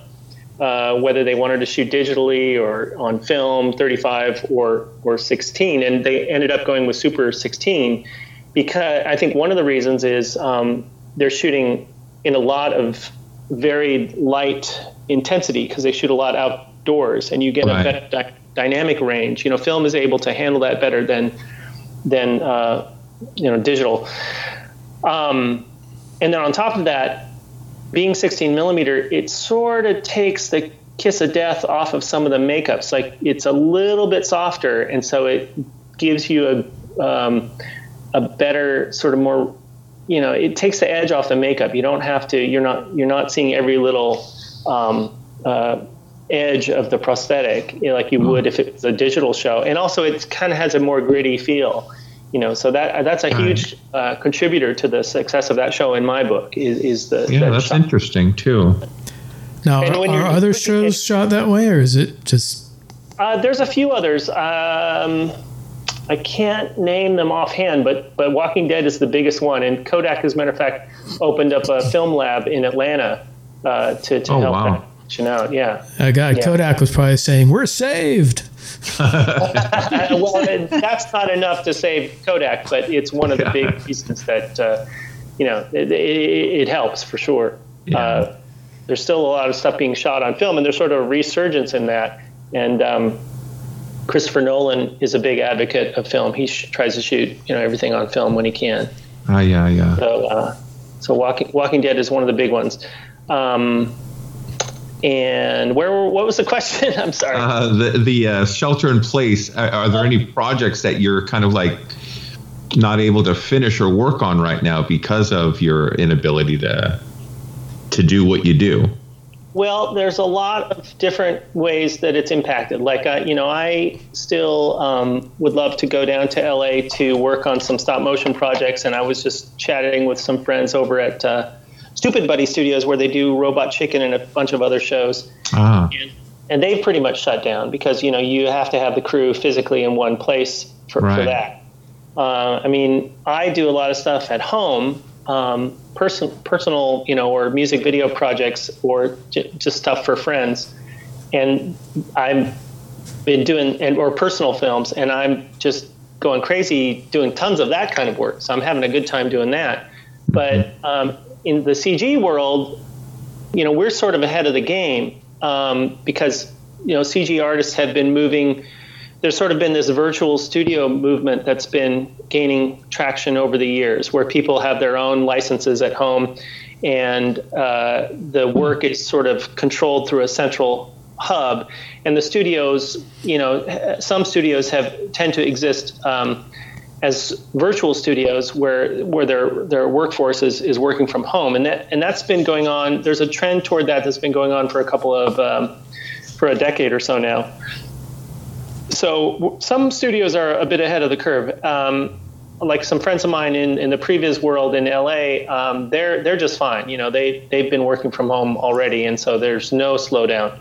uh, whether they wanted to shoot digitally or on film, 35 or or 16, and they ended up going with Super 16 because I think one of the reasons is um, they're shooting in a lot of very light intensity because they shoot a lot outdoors, and you get right. a better dy- dynamic range. You know, film is able to handle that better than than uh, you know digital. Um, and then on top of that, being 16 millimeter, it sort of takes the kiss of death off of some of the makeups. Like it's a little bit softer, and so it gives you a um, a better sort of more, you know, it takes the edge off the makeup. You don't have to. You're not you're not seeing every little um, uh, edge of the prosthetic you know, like you mm. would if it was a digital show. And also, it kind of has a more gritty feel you know, so that that's a huge uh, contributor to the success of that show in my book. Is, is the yeah, that's shot. interesting too. Now, are, are other shows shot that way, or is it just? Uh, there's a few others. Um, I can't name them offhand, but but Walking Dead is the biggest one, and Kodak, as a matter of fact, opened up a film lab in Atlanta uh, to to oh, help wow. that out. Yeah, a guy yeah. Kodak was probably saying, "We're saved." well, that's not enough to save Kodak, but it's one of the big reasons that uh, you know it, it, it, helps for sure. Yeah. Uh, there's still a lot of stuff being shot on film, and there's sort of a resurgence in that. And um, Christopher Nolan is a big advocate of film. He sh- tries to shoot you know everything on film when he can. Ah, uh, yeah, yeah. So, uh, so Walking Walking Dead is one of the big ones. Um, and where what was the question? I'm sorry. Uh, the the uh, shelter in place. Are, are, there any projects that you're kind of like not able to finish or work on right now because of your inability to to do what you do? Well, there's a lot of different ways that it's impacted. Like, uh, you know, I still um, would love to go down to LA to work on some stop motion projects, and I was just chatting with some friends over at uh, Stoopid Buddy Stoodios, where they do Robot Chicken and a bunch of other shows. Ah. And and they've pretty much shut down because you know you have to have the crew physically in one place for, Right. for that. Uh, I mean, I do a lot of stuff at home, um, person, personal, you know, or music video projects, or j- just stuff for friends, and I've been doing and or personal films, and I'm just going crazy doing tons of that kind of work. So I'm having a good time doing that. But um, in the CG world, you know, we're sort of ahead of the game um, because you know CG artists have been moving. There's sort of been this virtual studio movement that's been gaining traction over the years, where people have their own licenses at home, and uh, the work is sort of controlled through a central hub. And the studios, you know, some studios have tend to exist. Um, as virtual studios where where their their workforce is, is working from home. And that and that's been going on. There's a trend toward that that's been going on for a couple of um, for a decade or so now. So some studios are a bit ahead of the curve. Um, like some friends of mine in, in the previs world in LA um, they're they're just fine. You know they they've been working from home already and so there's no slowdown.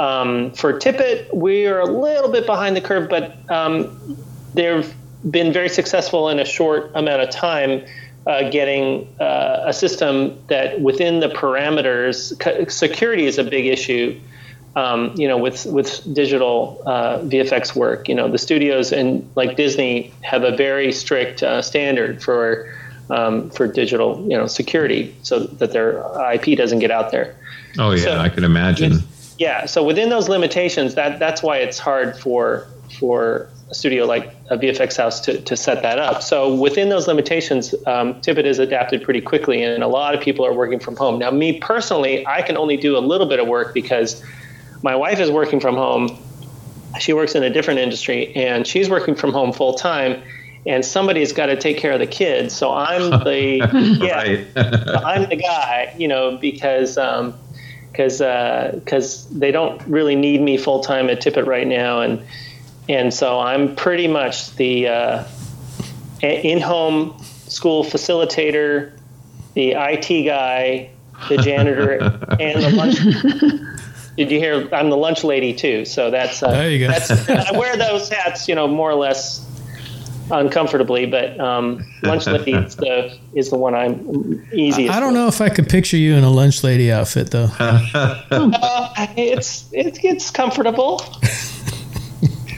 Um, for Tippett we are a little bit behind the curve but um, they've been very successful in a short amount of time uh, getting uh, a system that within the parameters c- security is a big issue um, you know with with digital uh, VFX work you know the studios and like Disney have a very strict uh, standard for um, for digital you know security so that their IP doesn't get out there Oh yeah, So- I can imagine. yeah. So within those limitations, that that's why it's hard for for a studio like a VFX house to, to set that up. So within those limitations, um, Tippett has adapted pretty quickly, and a lot of people are working from home. Now, me personally, I can only do a little bit of work because my wife is working from home. She works in a different industry, and she's working from home full time. And somebody's got to take care of the kids. So I'm the yeah, I'm the guy, you know, because um, because because they don't really need me full time at Tippett right now, and and so I'm pretty much the uh, in home school facilitator, the IT guy, the janitor, and the lunch. Did you hear? I'm the lunch lady too. So that's uh, There you go. That's, I wear those hats, you know, more or less uncomfortably, but um, lunch lady is the is the one I'm easiest. I don't with. know if I could picture you in a lunch lady outfit though. Uh, it's it, it's comfortable.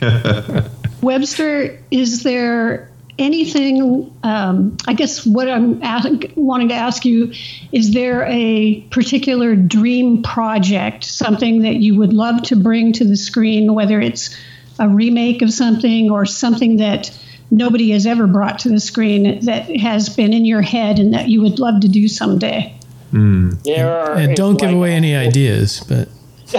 Webster, is there anything? Um, I guess what I'm ask, wanting to ask you is there a particular dream project, something that you would love to bring to the screen, whether it's a remake of something or something that nobody has ever brought to the screen that has been in your head and that you would love to do someday? There are And don't give like- away any ideas, but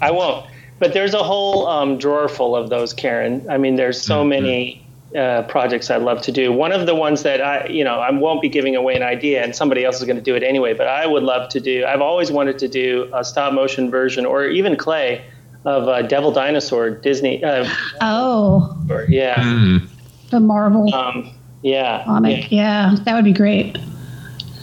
I won't. But there's a whole um, drawer full of those, Karen. I mean, there's so many uh, projects I'd love to do. One of the ones that I, you know, I won't be giving away an idea, and somebody else is going to do it anyway. But I would love to do. I've always wanted to do a stop motion version, or even clay, of uh, Devil Dinosaur Disney. Uh, Oh, or, yeah, Mm. the Marvel um, yeah, comic. Yeah, that would be great.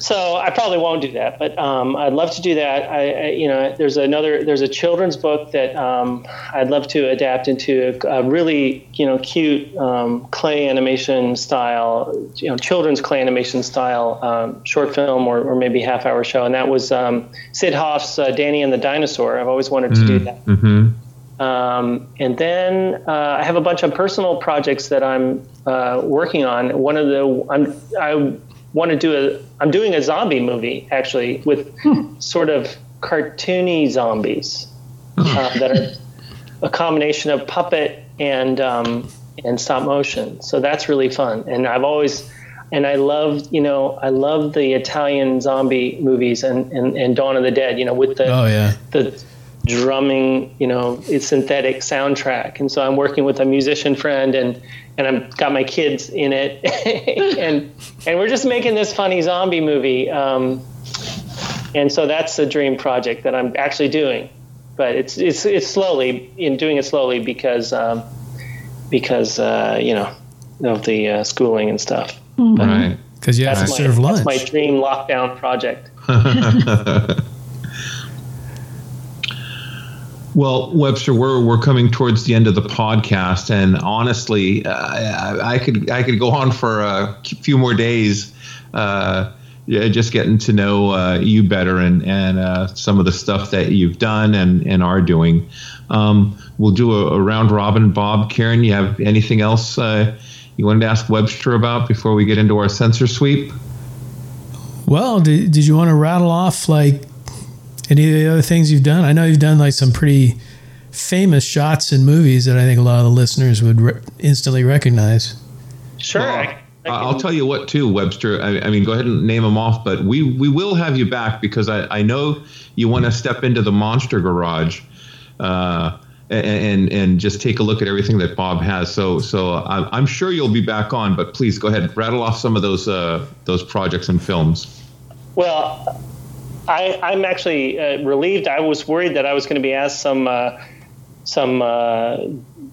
So I probably won't do that, but um, I'd love to do that. I, I, you know, there's another, there's a children's book that um, I'd love to adapt into a, a really, you know, cute um, clay animation style, you know, children's clay animation style um, short film or, or maybe half hour show, and that was um, Syd Hoff's uh, Danny and the Dinosaur. I've always wanted to do that. Mm-hmm. Um, and then uh, I have a bunch of personal projects that I'm uh, working on. One of the I'm, I want to do a I'm doing a zombie movie actually with sort of cartoony zombies uh, that are a combination of puppet and um, and stop motion. So that's really fun. And I've always and I love you know I love the Italian zombie movies and, and, and Dawn of the Dead. You know with the oh yeah, the drumming, you know, it's synthetic soundtrack. And so I'm working with a musician friend and and I've got my kids in it and and we're just making this funny zombie movie. Um, and so that's the dream project that I'm actually doing. But it's it's it's slowly in doing it slowly because um, because uh, you know of the uh, schooling and stuff. Right. because you have to my, serve lunch. that's my dream lockdown project. Well, Webster, we're we're coming towards the end of the podcast, and honestly, uh, I, I could I could go on for a few more days, uh, yeah, just getting to know uh, you better and and uh, some of the stuff that you've done and and are doing. Um, we'll do a, a, round robin. Bob, Karen, you have anything else uh, you wanted to ask Webster about before we get into our sensor sweep? Well, did, did you want to rattle off like any of the other things you've done? I know you've done like some pretty famous shots in movies that I think a lot of the listeners would re- instantly recognize. Sure. Well, I, I will tell you what, too, Webster. I, I, mean, go ahead and name them off, but we, we will have you back because I, I know you want to step into the monster garage. Uh, and and just take a look at everything that Bob has. So so I'm sure you'll be back on, but please go ahead rattle off some of those uh, those projects and films. Well, I, am actually uh, relieved. I was worried that I was going to be asked some uh, some uh,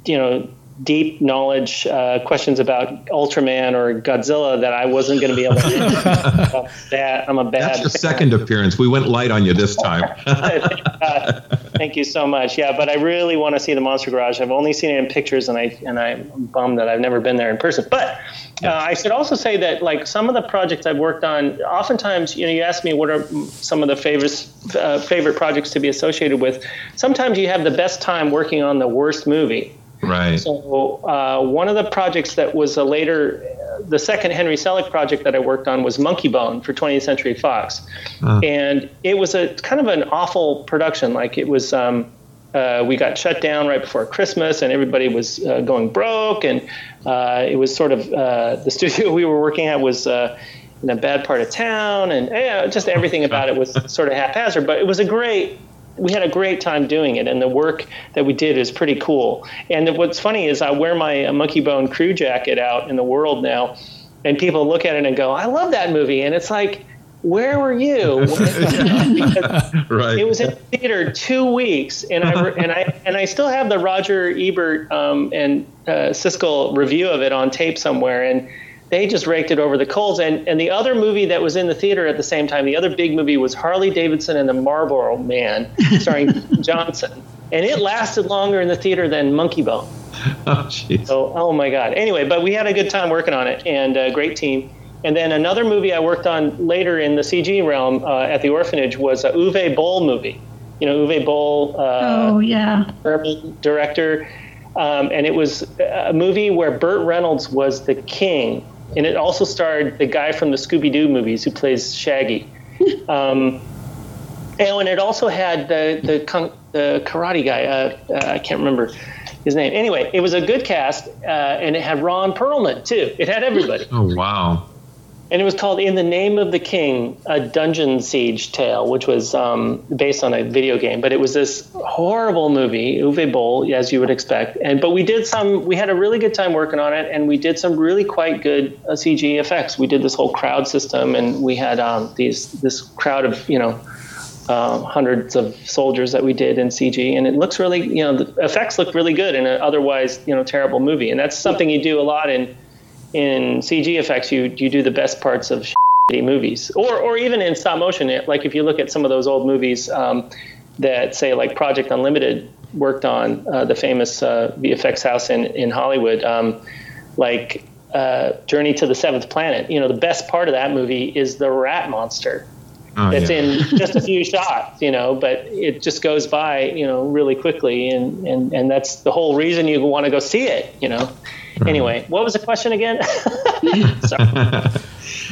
you know deep knowledge uh, questions about Ultraman or Godzilla that I wasn't going to be able to answer. that I'm a bad. That's your second appearance. We went light on you this time. uh, thank you so much. Yeah, but I really want to see the Monster Garage. I've only seen it in pictures, and I and I'm bummed that I've never been there in person. But uh, I should also say that like some of the projects I've worked on, oftentimes you know you ask me what are some of the favorite uh, favorite projects to be associated with. Sometimes you have the best time working on the worst movie. Right. So uh, one of the projects that was a later, the second Henry Selick project that I worked on was Monkeybone for 20th Century Fox, uh. and it was a kind of an awful production. Like it was, um, uh, we got shut down right before Christmas, and everybody was uh, going broke, and uh, it was sort of uh, the studio we were working at was. in a bad part of town, and yeah, just everything about it was sort of haphazard. But it was a great we had a great time doing it, and the work that we did is pretty cool. And what's funny is I wear my Monkeybone crew jacket out in the world now, and people look at it and go, "I love that movie," and it's like. Where were you? right. It was in theater two weeks, and I and I and I still have the Roger Ebert um, and uh, Siskel review of it on tape somewhere, and they just raked it over the coals. And, and the other movie that was in the theater at the same time, the other big movie was Harley Davidson and the Marlboro Man, starring Johnson. And it lasted longer in the theater than Monkeybone. Oh, jeez. So, oh my God. Anyway, but we had a good time working on it and a great team. And then another movie I worked on later in the CG realm uh, at the orphanage was a Uwe Boll movie. You know, Uwe Boll. Uh, oh, yeah. Director. Um, and it was a movie where Burt Reynolds was the king and it also starred the guy from the Scooby Doo movies who plays Shaggy. Um, and it also had the the, the karate guy. Uh, uh, I can't remember his name. Anyway, it was a good cast, uh, and it had Ron Perlman too. It had everybody. Oh wow! And it was called "In the Name of the King: A Dungeon Siege Tale," which was um, based on a video game. But it was this horrible movie, Uwe Boll, as you would expect. And but we did some. We had a really good time working on it, and we did some really quite good uh, CG effects. We did this whole crowd system, and we had um, these this crowd of you know. Uh, hundreds of soldiers that we did in CG, and it looks really, you know, the effects look really good in an otherwise, you know, terrible movie. And that's something you do a lot in in CG effects, you you do the best parts of shitty movies, or or even in stop motion. Like if you look at some of those old movies um, that say like Project Unlimited worked on, uh, the famous uh, VFX house in in Hollywood, um, like uh, Journey to the Seventh Planet. You know, the best part of that movie is the rat monster. Oh, it's yeah. in just a few shots, you know, but it just goes by, you know, really quickly, and and and that's the whole reason you want to go see it, you know. Right. Anyway, what was the question again?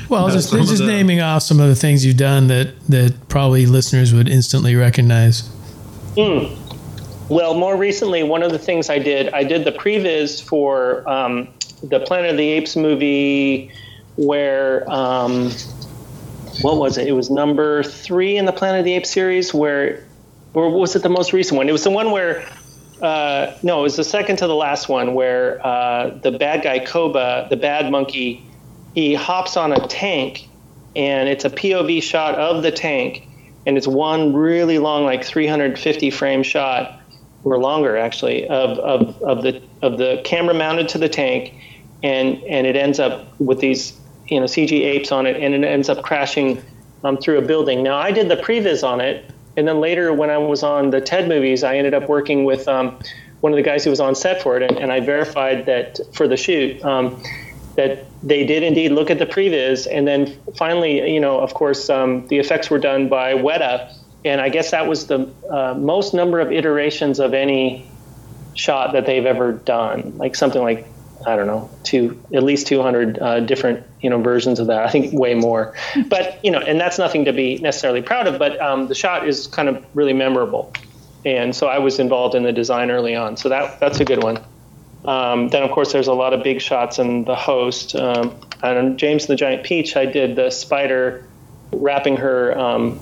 well, just just the, naming off some of the things you've done that that probably listeners would instantly recognize. Mm. Well, more recently, one of the things I did, I did the previs for um, the Planet of the Apes movie, where um, what was it? It was number three in the Planet of the Apes series, where or was it the most recent one? It was the one where uh, no, it was the second to the last one where uh, the bad guy Koba, the bad monkey, he hops on a tank, and it's a POV shot of the tank, and it's one really long, like 350 frame shot, or longer actually, of, of, of the of the camera mounted to the tank, and and it ends up with these you know CG apes on it, and it ends up crashing um, through a building. Now I did the previs on it and then later when I was on the TED movies, I ended up working with um, one of the guys who was on set for it, and, and I verified that for the shoot um, that they did indeed look at the previs, and then finally, you know, of course, um, the effects were done by Weta, and I guess that was the uh, most number of iterations of any shot that they've ever done, like something like I don't know, two at least 200 uh, different you know versions of that. I think way more, but you know, and that's nothing to be necessarily proud of. But um, the shot is kind of really memorable, and so I was involved in the design early on. So that that's a good one. Um, then of course there's a lot of big shots in the host. Um, and James and the Giant Peach, I did the spider wrapping her um,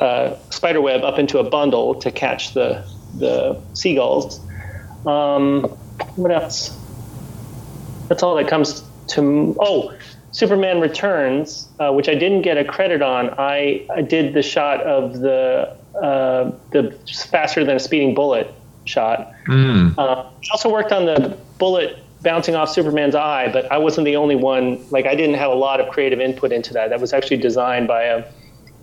uh, spider web up into a bundle to catch the the seagulls. Um, what else? That's all that comes to. Oh, Superman Returns, uh, which I didn't get a credit on. I, I did the shot of the uh, the faster than a speeding bullet shot. Mm. Uh, I also worked on the bullet bouncing off Superman's eye, but I wasn't the only one. Like I didn't have a lot of creative input into that. That was actually designed by a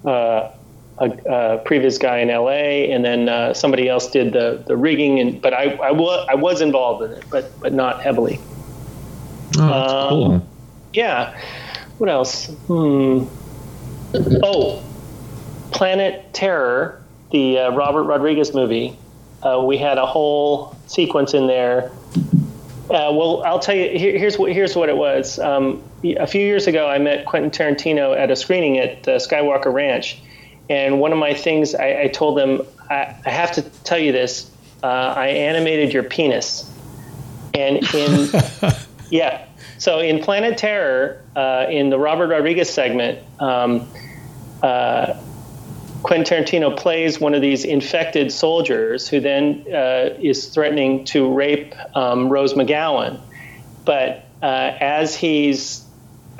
uh, a, a, previs guy in LA, and then uh, somebody else did the, the rigging. And but I I, wa- I was involved in it, but but not heavily. Oh, that's Um, cool. Yeah. What else? Hmm. Oh, Planet Terror, the uh, Robert Rodriguez movie. Uh, we had a whole sequence in there. Uh, well, I'll tell you. Here, here's what here's what it was. Um, a few years ago, I met Quentin Tarantino at a screening at uh, Skywalker Ranch, and one of my things I, I told him, I, I have to tell you this. Uh, I animated your penis, and in yeah. So in Planet Terror, uh, in the Robert Rodriguez segment, um, uh, Quentin Tarantino plays one of these infected soldiers who then uh, is threatening to rape um, Rose McGowan. But uh, as he's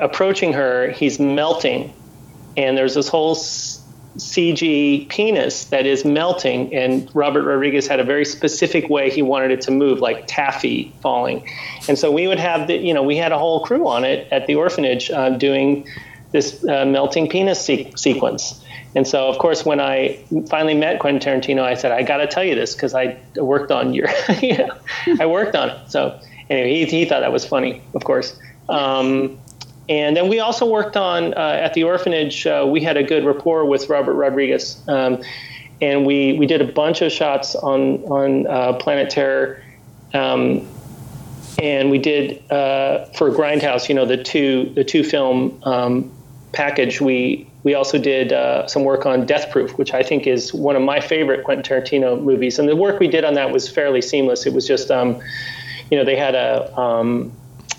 approaching her, he's melting, and there's this whole CG penis that is melting. And Robert Rodriguez had a very specific way he wanted it to move, like taffy falling. And so we would have the, you know, we had a whole crew on it at the orphanage uh, doing this uh, melting penis se- sequence. And so, of course, when I finally met Quentin Tarantino, I said, I got to tell you this because I worked on your, I worked on it. So anyway, he, he thought that was funny, of course. Um, and then we also worked on, uh, at the orphanage, uh, we had a good rapport with Robert Rodriguez. Um, and we, we did a bunch of shots on, on uh, Planet Terror. Um, and we did uh, for Grindhouse, you know, the two the two film um, package. We we also did uh, some work on Death Proof, which I think is one of my favorite Quentin Tarantino movies. And the work we did on that was fairly seamless. It was just, um, you know, they had a um,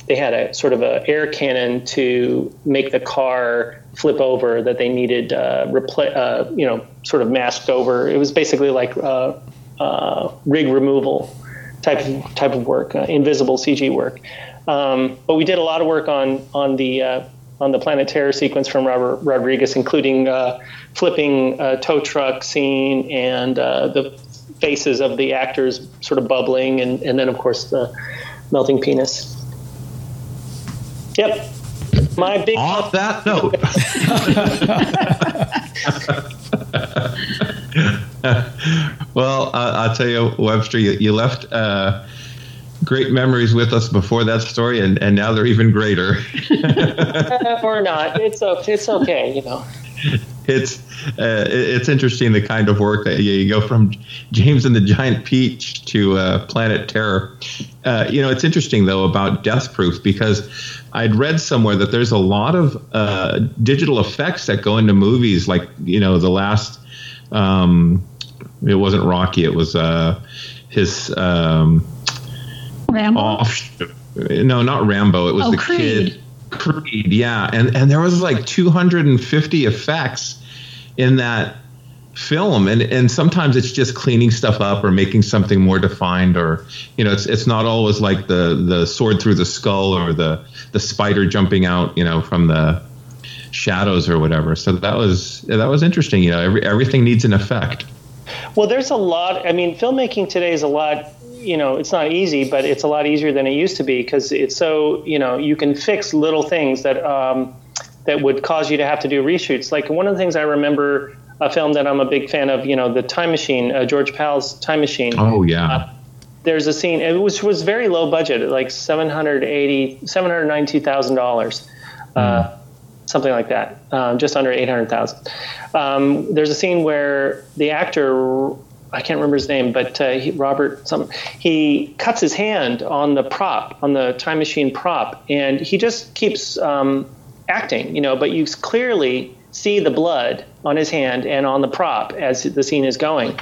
they had a sort of a air cannon to make the car flip over that they needed uh, repla- uh, you know, sort of masked over. It was basically like uh, uh, rig removal type of type of work, uh, invisible CG work. Um, but we did a lot of work on on the uh, on the Planet Terror sequence from Robert Rodriguez, including flipping tow truck scene and the faces of the actors sort of bubbling, and, and then of course the melting penis. Yep. My big Off that note. well, uh, I'll tell you, Webster, you, you left uh, great memories with us before that story, and, and now they're even greater. or not. It's okay. It's okay. You know. It's uh, it's interesting the kind of work that you, you, go from James and the Giant Peach to uh, Planet Terror. Uh, you know, it's interesting though about Death Proof because I'd read somewhere that there's a lot of uh, digital effects that go into movies, like you know the last. Um, it wasn't Rocky. It was uh, his um, Rambo. Off, no, not Rambo. It was oh, the Creed. kid. Creed, yeah, and and there was like 250 effects in that film, and and sometimes it's just cleaning stuff up or making something more defined, or you know, it's it's not always like the the sword through the skull or the the spider jumping out, you know, from the shadows or whatever. So that was that was interesting. You know, every, everything needs an effect. Well, there's a lot. I mean, filmmaking today is a lot you know it's not easy but it's a lot easier than it used to be because it's so you know you can fix little things that um, that would cause you to have to do reshoots like one of the things i remember a film that I'm a big fan of. You know, the Time Machine, uh, George Pal's Time Machine. Oh yeah. Uh, there's a scene, it was was very low budget, like seven hundred eighty, seven hundred ninety thousand dollars, uh, hmm. something like that, um, just under eight hundred thousand. Um, there's a scene where the actor, I can't remember his name, but uh, he, Robert, some, he cuts his hand on the prop, on the time machine prop, and he just keeps um, acting, you know, but you clearly see the blood on his hand and on the prop as the scene is going.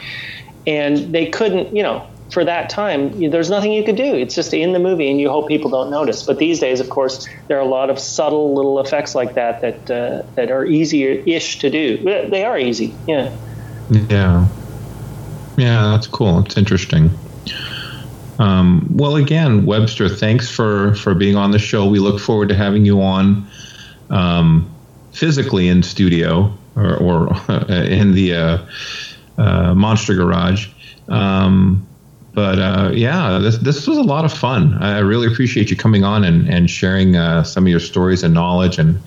And they couldn't, you know, for that time, there's nothing you could do. It's just in the movie, and you hope people don't notice. But these days, of course, there are a lot of subtle little effects like that that uh, that are easier-ish to do. They are easy, yeah. Yeah, yeah, that's cool. It's interesting. Um, well, again, Webster, thanks for for being on the show. We look forward to having you on um, physically in studio or, or in the uh, uh, Monster Garage. Um, but uh, yeah, this this was a lot of fun. I really appreciate you coming on and and sharing uh, some of your stories and knowledge. And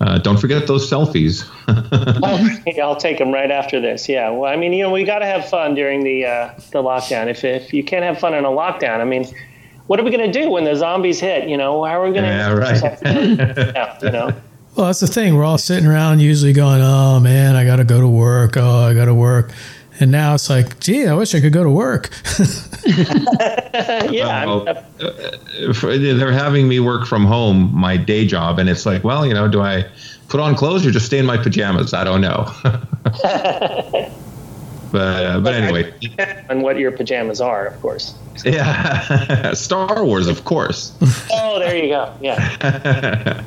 uh, don't forget those selfies. I'll, I'll, take them right after this. Yeah. Well, I mean, you know, we got to have fun during the uh, the lockdown. If if you can't have fun in a lockdown, I mean, what are we going to do when the zombies hit? You know, how are we going to? Yeah, right. yeah, you know. Well, that's the thing. We're all sitting around usually going, "Oh man, I got to go to work. Oh, I got to work." And now it's like, gee, I wish I could go to work. yeah. Uh, they're having me work from home, my day job. And it's like, well, you know, do I put on clothes or just stay in my pajamas? I don't know. but, uh, but anyway. And what your pajamas are, of course. Yeah. Star Wars, of course. oh, there you go. Yeah.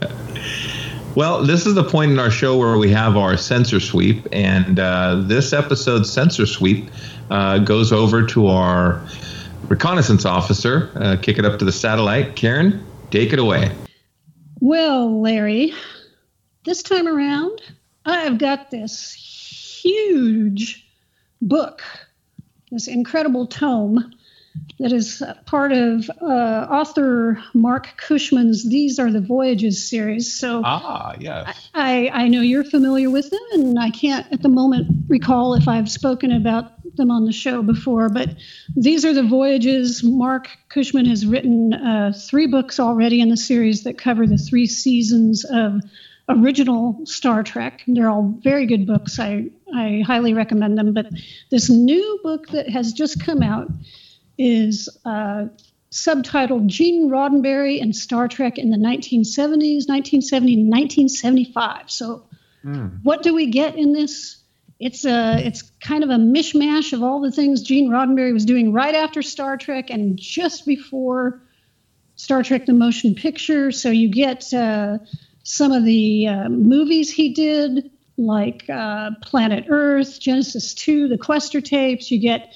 Well, this is the point in our show where we have our sensor sweep, and uh, this episode's sensor sweep uh, goes over to our reconnaissance officer. Uh, kick it up to the satellite. Karen, take it away. Well, Larry, this time around, I've got this huge book, this incredible tome that is part of uh, author Marc Cushman's "These Are the Voyages" series. So, ah, yes, I, I know you're familiar with them, and I can't at the moment recall if I've spoken about them on the show before. But these are the voyages. Marc Cushman has written uh, three books already in the series that cover the three seasons of original Star Trek. They're all very good books. I I highly recommend them. But this new book that has just come out is uh, subtitled Gene Roddenberry and Star Trek in the 1970s, 1970 1975. So, mm. what do we get in this? It's a it's kind of a mishmash of all the things Gene Roddenberry was doing right after Star Trek and just before Star Trek: The Motion Picture. So you get uh, some of the uh, movies he did, like uh, Planet Earth, Genesis 2, the Questor tapes. You get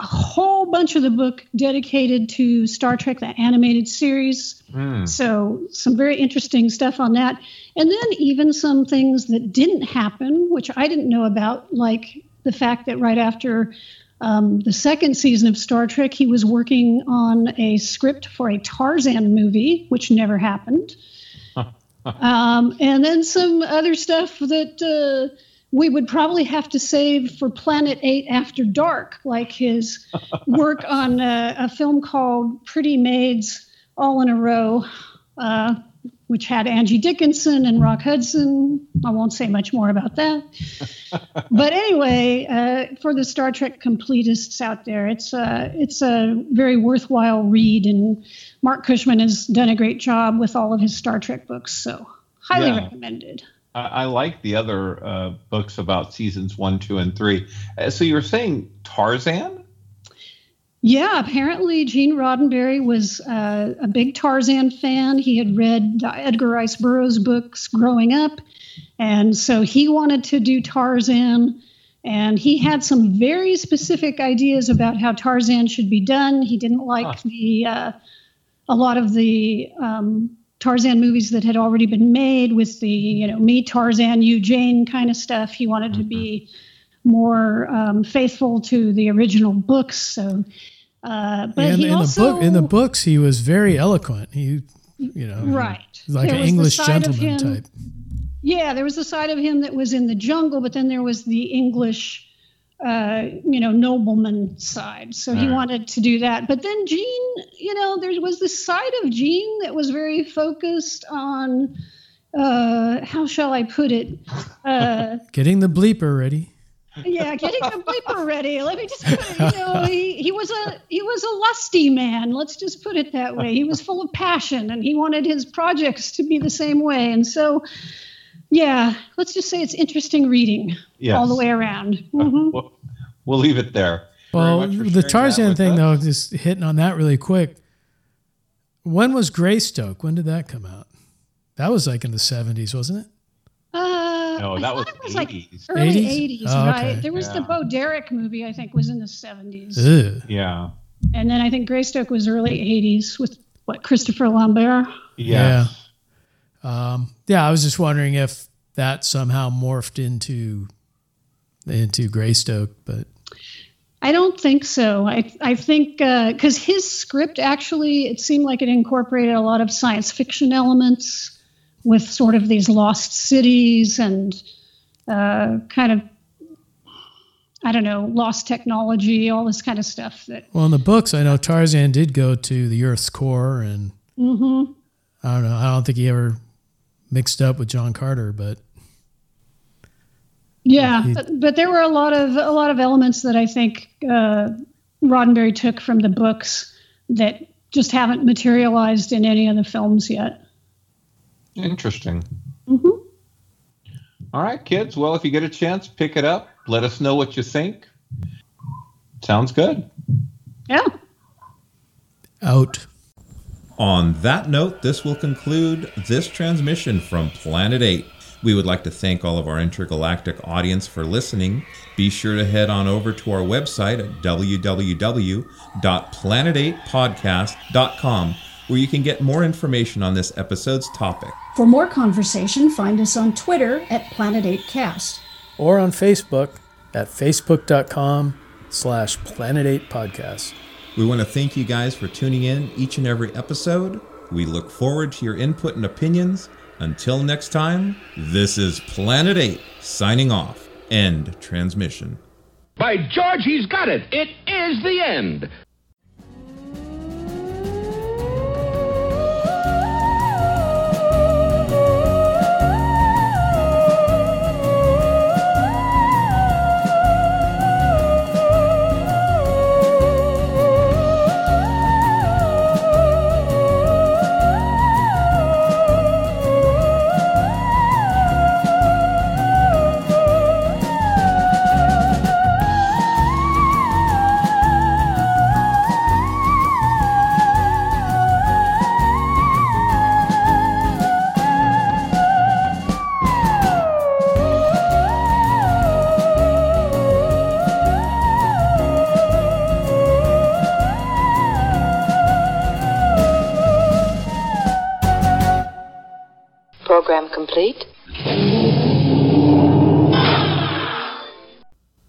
a whole bunch of the book dedicated to Star Trek, the animated series. Mm. So, some very interesting stuff on that. And then, even some things that didn't happen, which I didn't know about, like the fact that right after um, the second season of Star Trek, he was working on a script for a Tarzan movie, which never happened. um, and then some other stuff that. Uh, we would probably have to save for Planet 8 After Dark, like his work on a, a, film called Pretty Maids All in a Row, uh, which had Angie Dickinson and Rock Hudson. I won't say much more about that. but anyway, uh, for the Star Trek completists out there, it's a, it's a very worthwhile read, and Marc Cushman has done a great job with all of his Star Trek books, so highly yeah. recommended. I, I like the other uh, books about seasons one, two, and three. Uh, so you were saying Tarzan? Yeah, apparently Gene Roddenberry was uh, a big Tarzan fan. He had read Edgar Rice Burroughs books growing up, and so he wanted to do Tarzan. And he had some very specific ideas about how Tarzan should be done. He didn't like huh. the uh, a lot of the um, Tarzan movies that had already been made with the, you know, me, Tarzan, you, Jane kind of stuff. He wanted mm-hmm. to be more um, faithful to the original books. So, uh, but and he in also, the book, in the books, he was very eloquent. He, you know, right, like there an English gentleman type. Yeah, there was the side of him that was in the jungle, but then there was the English, uh, you know, nobleman side. So he Right. wanted to do that. But then Gene, you know, there was this side of Gene that was very focused on, uh, how shall I put it? Uh, Getting the bleeper ready. yeah, getting the bleeper ready. Let me just, put it, you know, he, he was a he was a lusty man. Let's just put it that way. He was full of passion, and he wanted his projects to be the same way. And so, yeah, let's just say it's interesting reading Yes. all the way around. Mhm. We'll, we'll leave it there. Well, Very much for the Tarzan thing, us. though, just hitting on that really quick. When was Greystoke? When did that come out? That was like in the 70s, wasn't it? Uh, No, I that thought was it was like early 80s? 80s, Oh, right? okay. There was the Yeah. Bo Derek movie, I think, was in the 70s. Ugh. Yeah. And then I think Greystoke was early 80s with, what, Christopher Lambert? Yeah. Um, yeah, I was just wondering if that somehow morphed into into Greystoke, but I don't think so. I I think because his script actually it seemed like it incorporated a lot of science fiction elements with sort of these lost cities and uh, kind of I don't know lost technology, all this kind of stuff. That well, in the books, I know Tarzan did go to the Earth's core, and hmm I don't know. I don't think he ever mixed up with John Carter, but yeah, He- but, but there were a lot of a lot of elements that I think uh, Roddenberry took from the books that just haven't materialized in any of the films yet. Interesting. Mm-hmm. All right, kids. Well, if you get a chance, pick it up. Let us know what you think. Sounds good. Yeah. out. On that note, this will conclude this transmission from Planet 8. We would like to thank all of our intergalactic audience for listening. Be sure to head on over to our website at www.planet8podcast.com where you can get more information on this episode's topic. For more conversation, find us on Twitter at Planet 8 Cast. Or on Facebook at facebook.com slash planet 8 podcast. We want to thank you guys for tuning in each and every episode. We look forward to your input and opinions. Until next time, this is Planet 8 signing off. End transmission. By George, he's got it. It is the end.